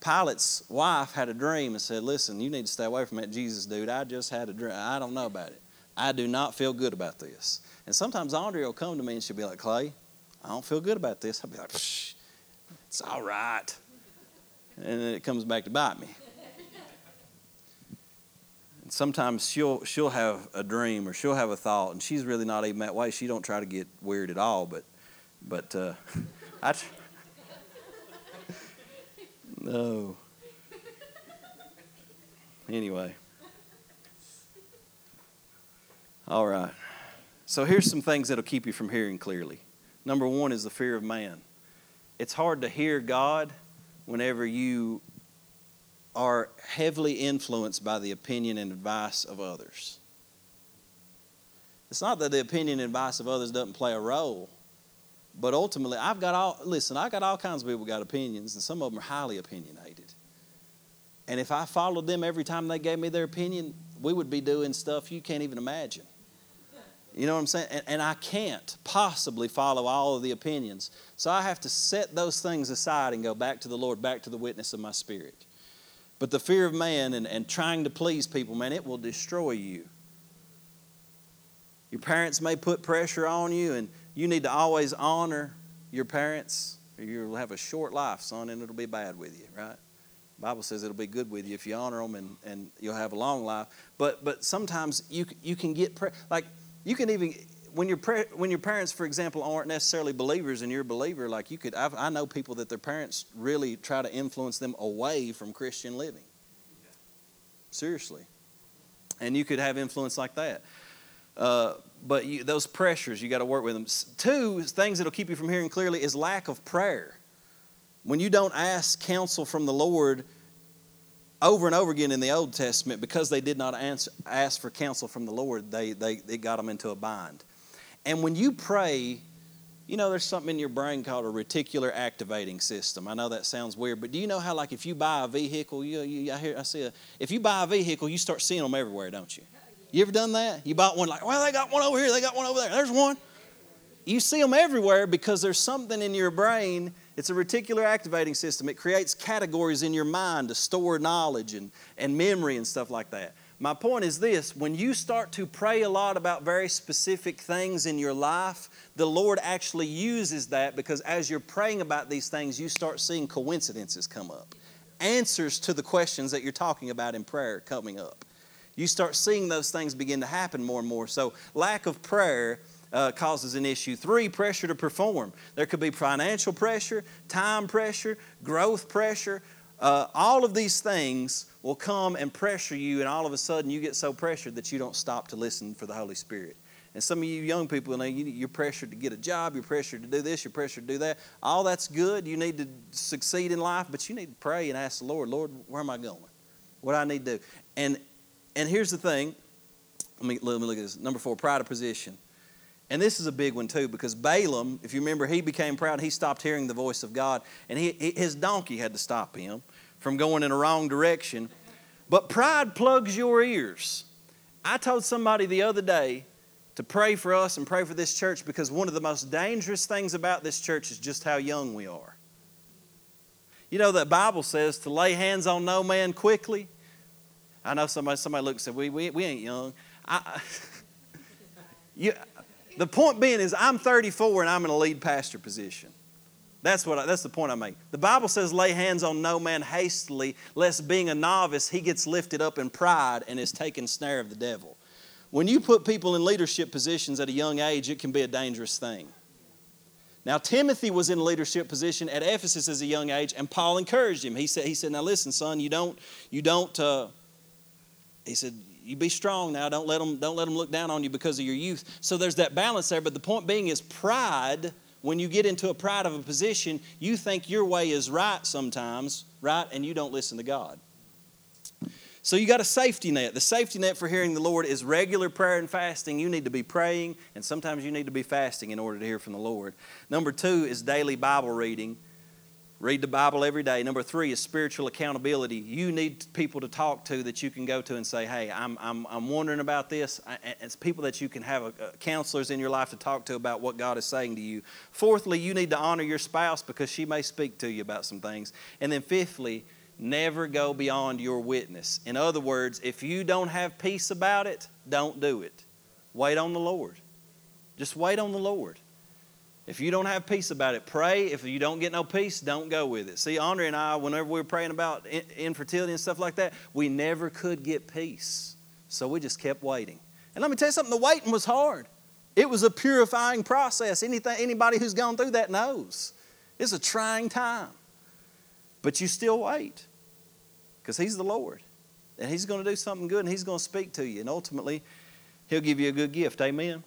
Pilate's wife had a dream and said, Listen, you need to stay away from that Jesus dude. I just had a dream. I don't know about it. I do not feel good about this. And sometimes Andrea will come to me and she'll be like, Clay, I don't feel good about this. I'll be like, Psh, it's all right. And then it comes back to bite me. And sometimes she'll she'll have a dream or she'll have a thought, and she's really not even that way. She don't try to get weird at all, but but uh, [laughs] I. [laughs] no. Anyway. All right. So here's some things that'll keep you from hearing clearly. Number one is the fear of man. It's hard to hear God whenever you are heavily influenced by the opinion and advice of others. It's not that the opinion and advice of others doesn't play a role, but ultimately, I've got all, listen, I've got all kinds of people got opinions, and some of them are highly opinionated. And if I followed them every time they gave me their opinion, we would be doing stuff you can't even imagine. You know what I'm saying? And, and, I can't possibly follow all of the opinions. So I have to set those things aside and go back to the Lord, back to the witness of my spirit. But the fear of man and, and trying to please people, man, it will destroy you. Your parents may put pressure on you, and you need to always honor your parents, or you'll have a short life, son, and it'll be bad with you, right? Bible says it'll be good with you if you honor them, and, and you'll have a long life. But but sometimes you you can get pre- like you can even when your when your parents, for example, aren't necessarily believers and you're a believer, like you could, I've, i know people that their parents really try to influence them away from Christian living. Seriously, and you could have influence like that. Uh, but you, those pressures, you got to work with them. Two things that'll keep you from hearing clearly is lack of prayer. When you don't ask counsel from the Lord over and over again in the Old Testament, because they did not answer, ask for counsel from the Lord, they, they, it got them into a bind. And when you pray, you know, there's something in your brain called a reticular activating system. I know that sounds weird, but do you know how, like, if you buy a vehicle, you, you I hear, I see a, if you buy a vehicle, you start seeing them everywhere, don't you? You ever done that? You bought one like, well, they got one over here, they got one over there. There's one. You see them everywhere because there's something in your brain. It's a reticular activating system. It creates categories in your mind to store knowledge and, and memory and stuff like that. My point is this when you start to pray a lot about very specific things in your life, the Lord actually uses that because as you're praying about these things, you start seeing coincidences come up. Answers to the questions that you're talking about in prayer coming up. You start seeing those things begin to happen more and more. So, lack of prayer uh, causes an issue. Three, pressure to perform. There could be financial pressure, time pressure, growth pressure. Uh, all of these things will come and pressure you, and all of a sudden you get so pressured that you don't stop to listen for the Holy Spirit. And some of you young people, know you're pressured to get a job, you're pressured to do this, you're pressured to do that. All that's good. You need to succeed in life, but you need to pray and ask the Lord, Lord, where am I going? What do I need to do? And and here's the thing. Let me, let me look at this. Number four, pride of position. And this is a big one too, because Balaam, if you remember, he became proud. He stopped hearing the voice of God, and he, his donkey had to stop him from going in a wrong direction. But pride plugs your ears. I told somebody the other day to pray for us and pray for this church because one of the most dangerous things about this church is just how young we are. You know, that Bible says to lay hands on no man quickly. I know somebody, somebody looks and said, we, we, we ain't young. I, [laughs] you, the point being is, I'm 34 and I'm in a lead pastor position. That's what I, that's the point I make. The Bible says, "Lay hands on no man hastily, lest being a novice he gets lifted up in pride and is taken snare of the devil." When you put people in leadership positions at a young age, it can be a dangerous thing. Now Timothy was in a leadership position at Ephesus as a young age, and Paul encouraged him. He said, "He said, now listen, son, you don't you don't." Uh, he said, you be strong now. Don't let them don't let them look down on you because of your youth. So there's that balance there. But the point being is pride when you get into a pride of a position, you think your way is right sometimes, right? And you don't listen to God. So you got a safety net. The safety net for hearing the Lord is regular prayer and fasting. You need to be praying, and sometimes you need to be fasting in order to hear from the Lord. Number two is daily Bible reading. Read the Bible every day. Number three is spiritual accountability. You need people to talk to that you can go to and say, hey, I'm, I'm, I'm wondering about this. It's people that you can have a, a counselors in your life to talk to about what God is saying to you. Fourthly, you need to honor your spouse because she may speak to you about some things. And then fifthly, never go beyond your witness. In other words, if you don't have peace about it, don't do it. Wait on the Lord. Just wait on the Lord. If you don't have peace about it, pray. If you don't get no peace, don't go with it. See, Andrea and I, whenever we were praying about infertility and stuff like that, we never could get peace. So we just kept waiting. And let me tell you something the waiting was hard. It was a purifying process. Anything, anybody who's gone through that knows. It's a trying time. But you still wait because He's the Lord. And He's going to do something good and He's going to speak to you. And ultimately, He'll give you a good gift. Amen.